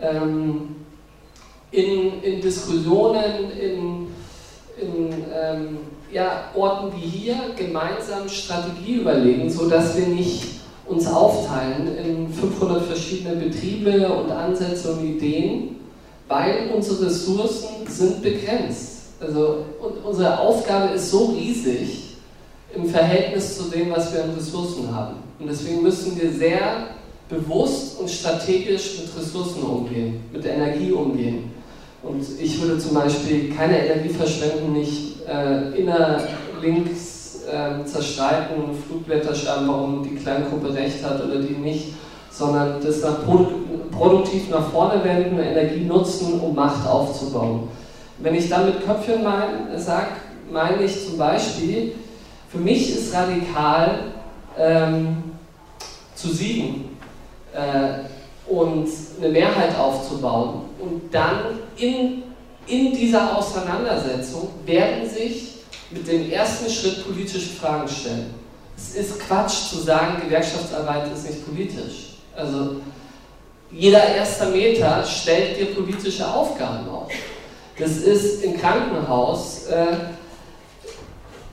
ähm, in, in, Diskussionen, in, in ähm, ja, Orten wie hier gemeinsam Strategie überlegen, sodass wir nicht uns aufteilen in 500 verschiedene Betriebe und Ansätze und Ideen, weil unsere Ressourcen sind begrenzt. Also unsere Aufgabe ist so riesig im Verhältnis zu dem, was wir an Ressourcen haben. Und deswegen müssen wir sehr bewusst und strategisch mit Ressourcen umgehen, mit Energie umgehen. Und ich würde zum Beispiel keine Energie verschwenden, nicht äh, innerlinks äh, zerstreiten Flugblätter schreiben, warum die Kleingruppe recht hat oder die nicht, sondern das nach Produ produktiv nach vorne wenden, Energie nutzen, um Macht aufzubauen. Wenn ich dann mit Köpfchen mein, sage, meine ich zum Beispiel, für mich ist radikal ähm, zu siegen äh, und eine Mehrheit aufzubauen. Und dann in, in dieser Auseinandersetzung werden sich mit dem ersten Schritt politische Fragen stellen. Es ist Quatsch zu sagen, Gewerkschaftsarbeit ist nicht politisch. Also jeder erste Meter stellt dir politische Aufgaben auf. Das ist im Krankenhaus äh,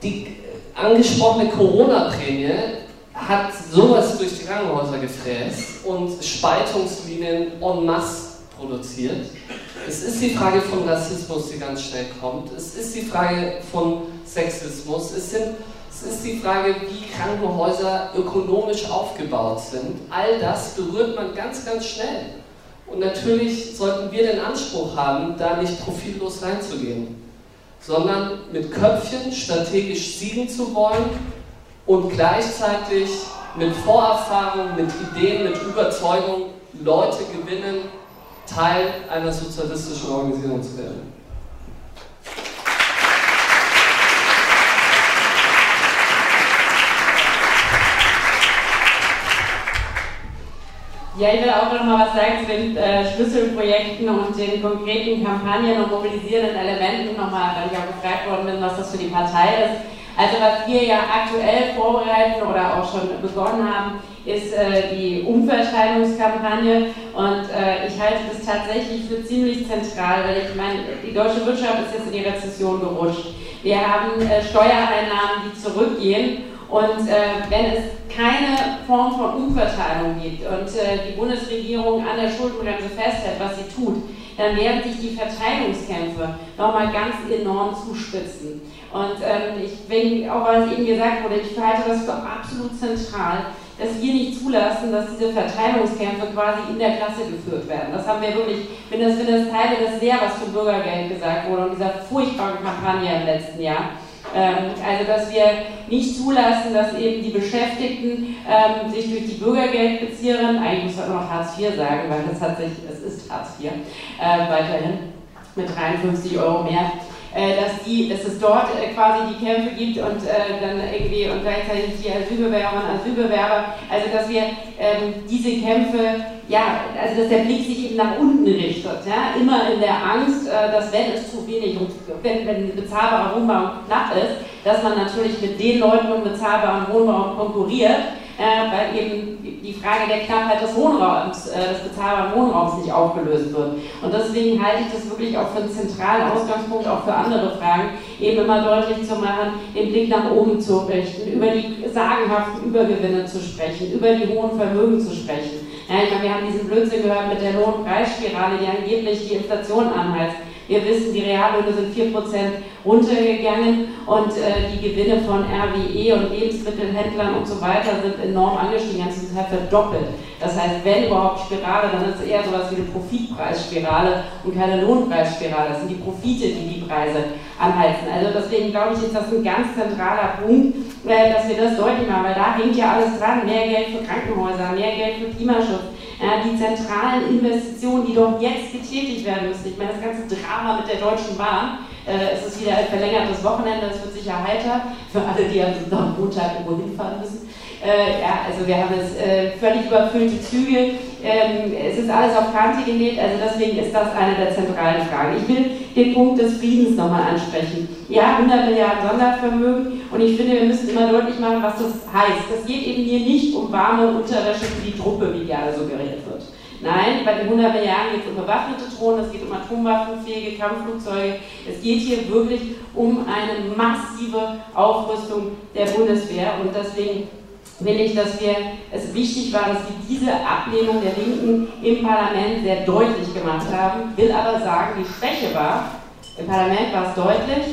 die angesprochene Corona-Prämie hat sowas durch die Krankenhäuser gefräst und Spaltungslinien en masse produziert. Es ist die Frage von Rassismus, die ganz schnell kommt. Es ist die Frage von Sexismus. Es, sind, es ist die Frage, wie Krankenhäuser ökonomisch aufgebaut sind. All das berührt man ganz, ganz schnell. Und natürlich sollten wir den Anspruch haben, da nicht profillos reinzugehen, sondern mit Köpfchen strategisch siegen zu wollen und gleichzeitig mit Vorerfahrung, mit Ideen, mit Überzeugung Leute gewinnen, Teil einer sozialistischen Organisierung zu werden. Ja, ich will auch noch mal was sagen zu den äh, Schlüsselprojekten und den konkreten Kampagnen und mobilisierenden Elementen. Nochmal, weil ich auch gefragt worden bin, was das für die Partei ist. Also was wir ja aktuell vorbereiten oder auch schon begonnen haben, ist äh, die Umverteilungskampagne und äh, ich halte das tatsächlich für ziemlich zentral, weil ich meine, die deutsche Wirtschaft ist jetzt in die Rezession gerutscht. Wir haben äh, Steuereinnahmen, die zurückgehen und äh, wenn es keine Form von Umverteilung gibt und äh, die Bundesregierung an der Schuldenbremse festhält, was sie tut, dann werden sich die Verteilungskämpfe nochmal ganz enorm zuspitzen. Und ähm, ich, wenn, auch was eben gesagt wurde, ich halte das für absolut zentral, dass wir nicht zulassen, dass diese Verteilungskämpfe quasi in der Klasse geführt werden. Das haben wir wirklich, wenn das, wenn das Teile des sehr was zum Bürgergeld gesagt wurde und dieser furchtbaren Kampagne im letzten Jahr. Ähm, also, dass wir nicht zulassen, dass eben die Beschäftigten ähm, sich durch die Bürgergeldbezieherin, eigentlich muss man noch Hartz IV sagen, weil das hat sich, es ist Hartz IV, äh, weiterhin mit 53 Euro mehr, dass, die, dass es dort äh, quasi die Kämpfe gibt und äh, dann irgendwie und gleichzeitig die Asylbewerberinnen und Asylbewerber, also dass wir ähm, diese Kämpfe, ja, also dass der Blick sich eben nach unten richtet, ja, immer in der Angst, äh, dass wenn es zu wenig und wenn, wenn bezahlbarer Wohnraum knapp ist, dass man natürlich mit den Leuten um bezahlbaren Wohnraum konkurriert, äh, weil eben die Frage der Knappheit des Wohnraums, äh, des bezahlbaren Wohnraums nicht aufgelöst wird. Und deswegen halte ich das wirklich auch für einen zentralen Ausgangspunkt, auch für andere Fragen, eben immer deutlich zu machen, den Blick nach oben zu richten, über die sagenhaften Übergewinne zu sprechen, über die hohen Vermögen zu sprechen. Ja, ich meine, wir haben diesen Blödsinn gehört mit der Lohnpreisspirale, die angeblich die Inflation anheizt. Wir wissen, die Reallöhne sind 4% runtergegangen und äh, die Gewinne von RWE und Lebensmittelhändlern und so weiter sind enorm angestiegen, haben zum Teil verdoppelt. Das heißt, wenn überhaupt Spirale, dann ist es eher sowas wie eine Profitpreisspirale und keine Lohnpreisspirale. Das sind die Profite, die die Preise anheizen. Also deswegen glaube ich, ist das ein ganz zentraler Punkt, äh, dass wir das deutlich machen, weil da hängt ja alles dran. Mehr Geld für Krankenhäuser, mehr Geld für Klimaschutz, ja, die zentralen Investitionen, die doch jetzt getätigt werden müssen. Ich meine, das ganze Drama mit der Deutschen Bahn, äh, es ist wieder ein verlängertes Wochenende, es wird sicher heiter für alle, die am Montag irgendwo hinfahren müssen. Äh, ja, also wir haben jetzt äh, völlig überfüllte Züge. Ähm, es ist alles auf Kante genäht, also deswegen ist das eine der zentralen Fragen. Ich will den Punkt des Friedens nochmal ansprechen. Ja, 100 Milliarden Sondervermögen und ich finde, wir müssen immer deutlich machen, was das heißt. Es geht eben hier nicht um warme Unterwäsche für die Truppe, wie gerne suggeriert wird. Nein, bei den 100 Milliarden geht es um bewaffnete Drohnen, es geht um atomwaffenfähige Kampfflugzeuge. Es geht hier wirklich um eine massive Aufrüstung der Bundeswehr und deswegen will ich, dass wir es wichtig war, dass wir diese Ablehnung der Linken im Parlament sehr deutlich gemacht haben. Will aber sagen, die Schwäche war, im Parlament war es deutlich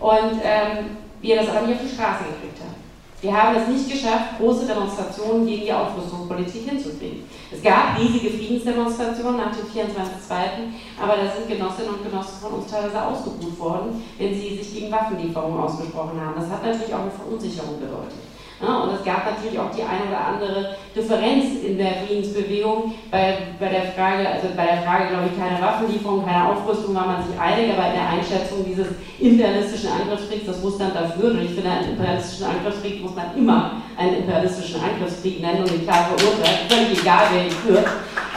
und ähm, wir das aber nicht auf die Straße gekriegt haben. Wir haben es nicht geschafft, große Demonstrationen gegen die Aufrüstungspolitik hinzukriegen. Es gab riesige Friedensdemonstrationen nach dem 24.2., aber da sind Genossinnen und Genossen von uns teilweise ausgebucht worden, wenn sie sich gegen Waffenlieferungen ausgesprochen haben. Das hat natürlich auch eine Verunsicherung bedeutet. Ja, und es gab natürlich auch die eine oder andere Differenz in der Friedensbewegung. Bei, bei der Frage, also bei der Frage, glaube ich, keine Waffenlieferung, keine Aufrüstung war man sich einig, aber in der Einschätzung dieses imperialistischen Angriffskriegs, das Russland da führt, und ich finde, einen imperialistischen Angriffskrieg muss man immer einen imperialistischen Angriffskrieg nennen und ihn klar verurteilen, völlig egal, wer ihn führt,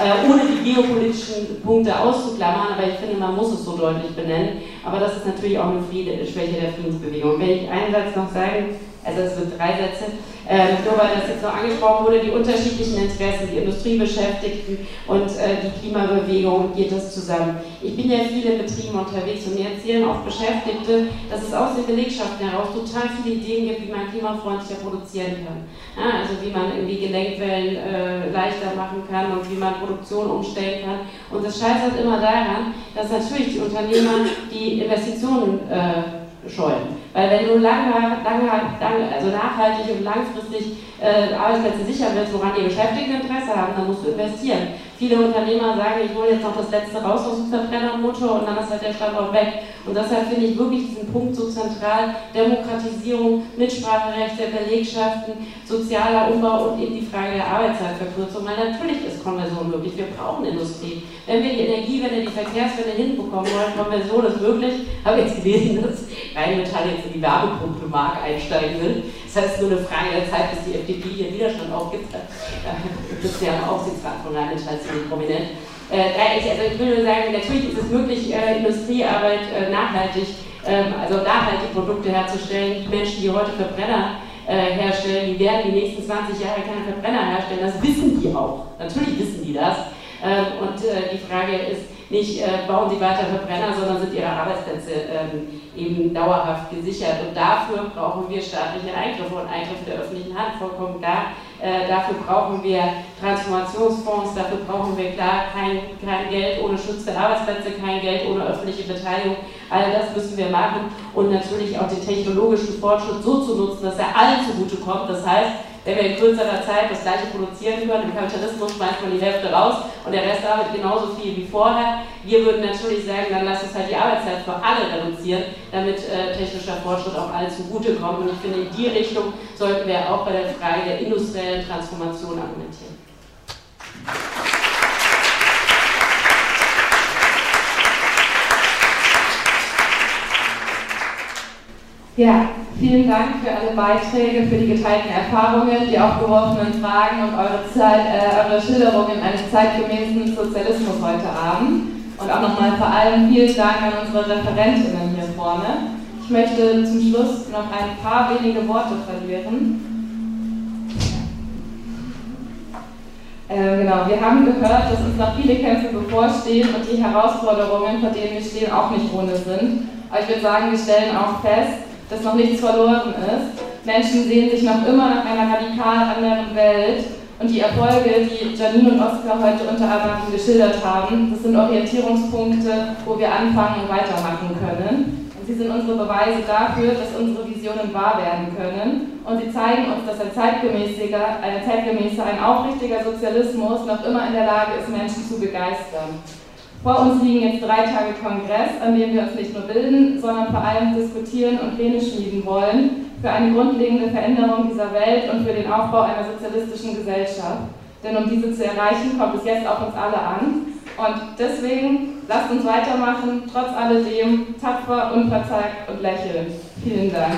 äh, ohne die geopolitischen Punkte auszuklammern, aber ich finde, man muss es so deutlich benennen. Aber das ist natürlich auch eine Schwäche der Friedensbewegung. Wenn ich einen Satz noch sagen also es sind drei Sätze, äh, nur weil das jetzt noch angesprochen wurde, die unterschiedlichen Interessen, die Industriebeschäftigten und äh, die Klimabewegung, geht das zusammen. Ich bin ja viel in Betrieben unterwegs und mir erzählen auch Beschäftigte, dass es aus den Belegschaften heraus total viele Ideen gibt, wie man klimafreundlicher produzieren kann. Ja, also wie man irgendwie Gelenkwellen äh, leichter machen kann und wie man Produktion umstellen kann. Und das scheitert immer daran, dass natürlich die Unternehmer die Investitionen äh, scheuen. Weil wenn du lange, lange, lange also nachhaltig und langfristig äh, Arbeitsplätze sichern willst, woran die Beschäftigten Interesse haben, dann musst du investieren. Viele Unternehmer sagen, ich hole jetzt noch das letzte raus aus dem Verbrennermotor und dann ist halt der Standort weg. Und deshalb finde ich wirklich diesen Punkt so zentral, Demokratisierung, Mitspracherecht der Belegschaften, sozialer Umbau und eben die Frage der Arbeitszeitverkürzung. Weil natürlich ist Konversion möglich, wir brauchen Industrie. Wenn wir die Energiewende, die Verkehrswende hinbekommen wollen, Konversion ist möglich, habe jetzt gelesen, dass Rheinmetall jetzt in die Wärmepumpe-Mark einsteigen will. Das heißt, nur eine Frage der Zeit, bis die FDP hier Widerstand aufgibt. Ist ja am Aufsichtsrat von Rheinmetall ziemlich prominent. Äh, also ich will nur sagen, natürlich ist es möglich, äh, Industriearbeit äh, nachhaltig, ähm, also nachhaltige Produkte herzustellen. Die Menschen, die heute Verbrenner äh, herstellen, die werden die nächsten 20 Jahre keine Verbrenner herstellen. Das wissen die auch. Natürlich wissen die das. Ähm, und äh, die Frage ist, nicht äh, bauen sie weiter Verbrenner, sondern sind ihre Arbeitsplätze ähm, eben dauerhaft gesichert. Und dafür brauchen wir staatliche Eingriffe und Eingriffe der öffentlichen Hand, vollkommen klar. Äh, dafür brauchen wir Transformationsfonds, dafür brauchen wir klar kein, kein Geld ohne Schutz der Arbeitsplätze, kein Geld ohne öffentliche Beteiligung. All das müssen wir machen und natürlich auch den technologischen Fortschritt so zu nutzen, dass er allen zugutekommt. Das heißt, wenn wir in kürzerer Zeit das gleiche produzieren können, im Kapitalismus schmeißt man die Hälfte raus und der Rest arbeitet genauso viel wie vorher. Wir würden natürlich sagen, dann lass uns halt die Arbeitszeit für alle reduzieren, damit äh, technischer Fortschritt auch allen zugutekommt. Und ich finde, in die Richtung sollten wir auch bei der Frage der industriellen Transformation argumentieren. Ja, vielen Dank für alle Beiträge, für die geteilten Erfahrungen, die aufgeworfenen Fragen und eure, Zeit, äh, eure Schilderungen eines zeitgemäßen Sozialismus heute Abend. Und auch nochmal vor allem vielen Dank an unsere Referentinnen hier vorne. Ich möchte zum Schluss noch ein paar wenige Worte verlieren. Äh, genau, wir haben gehört, dass uns noch viele Kämpfe bevorstehen und die Herausforderungen, vor denen wir stehen, auch nicht ohne sind. Aber ich würde sagen, wir stellen auch fest, dass noch nichts verloren ist. Menschen sehen sich noch immer nach einer radikal anderen Welt und die Erfolge, die Janine und Oskar heute unter anderem geschildert haben, das sind Orientierungspunkte, wo wir anfangen und weitermachen können. Und sie sind unsere Beweise dafür, dass unsere Visionen wahr werden können. Und sie zeigen uns, dass ein zeitgemäßiger, ein zeitgemäßer, ein aufrichtiger Sozialismus noch immer in der Lage ist, Menschen zu begeistern. Vor uns liegen jetzt drei Tage Kongress, an dem wir uns nicht nur bilden, sondern vor allem diskutieren und Pläne schmieden wollen für eine grundlegende Veränderung dieser Welt und für den Aufbau einer sozialistischen Gesellschaft. Denn um diese zu erreichen, kommt es jetzt auf uns alle an. Und deswegen lasst uns weitermachen, trotz alledem tapfer, unverzagt und lächeln. Vielen Dank.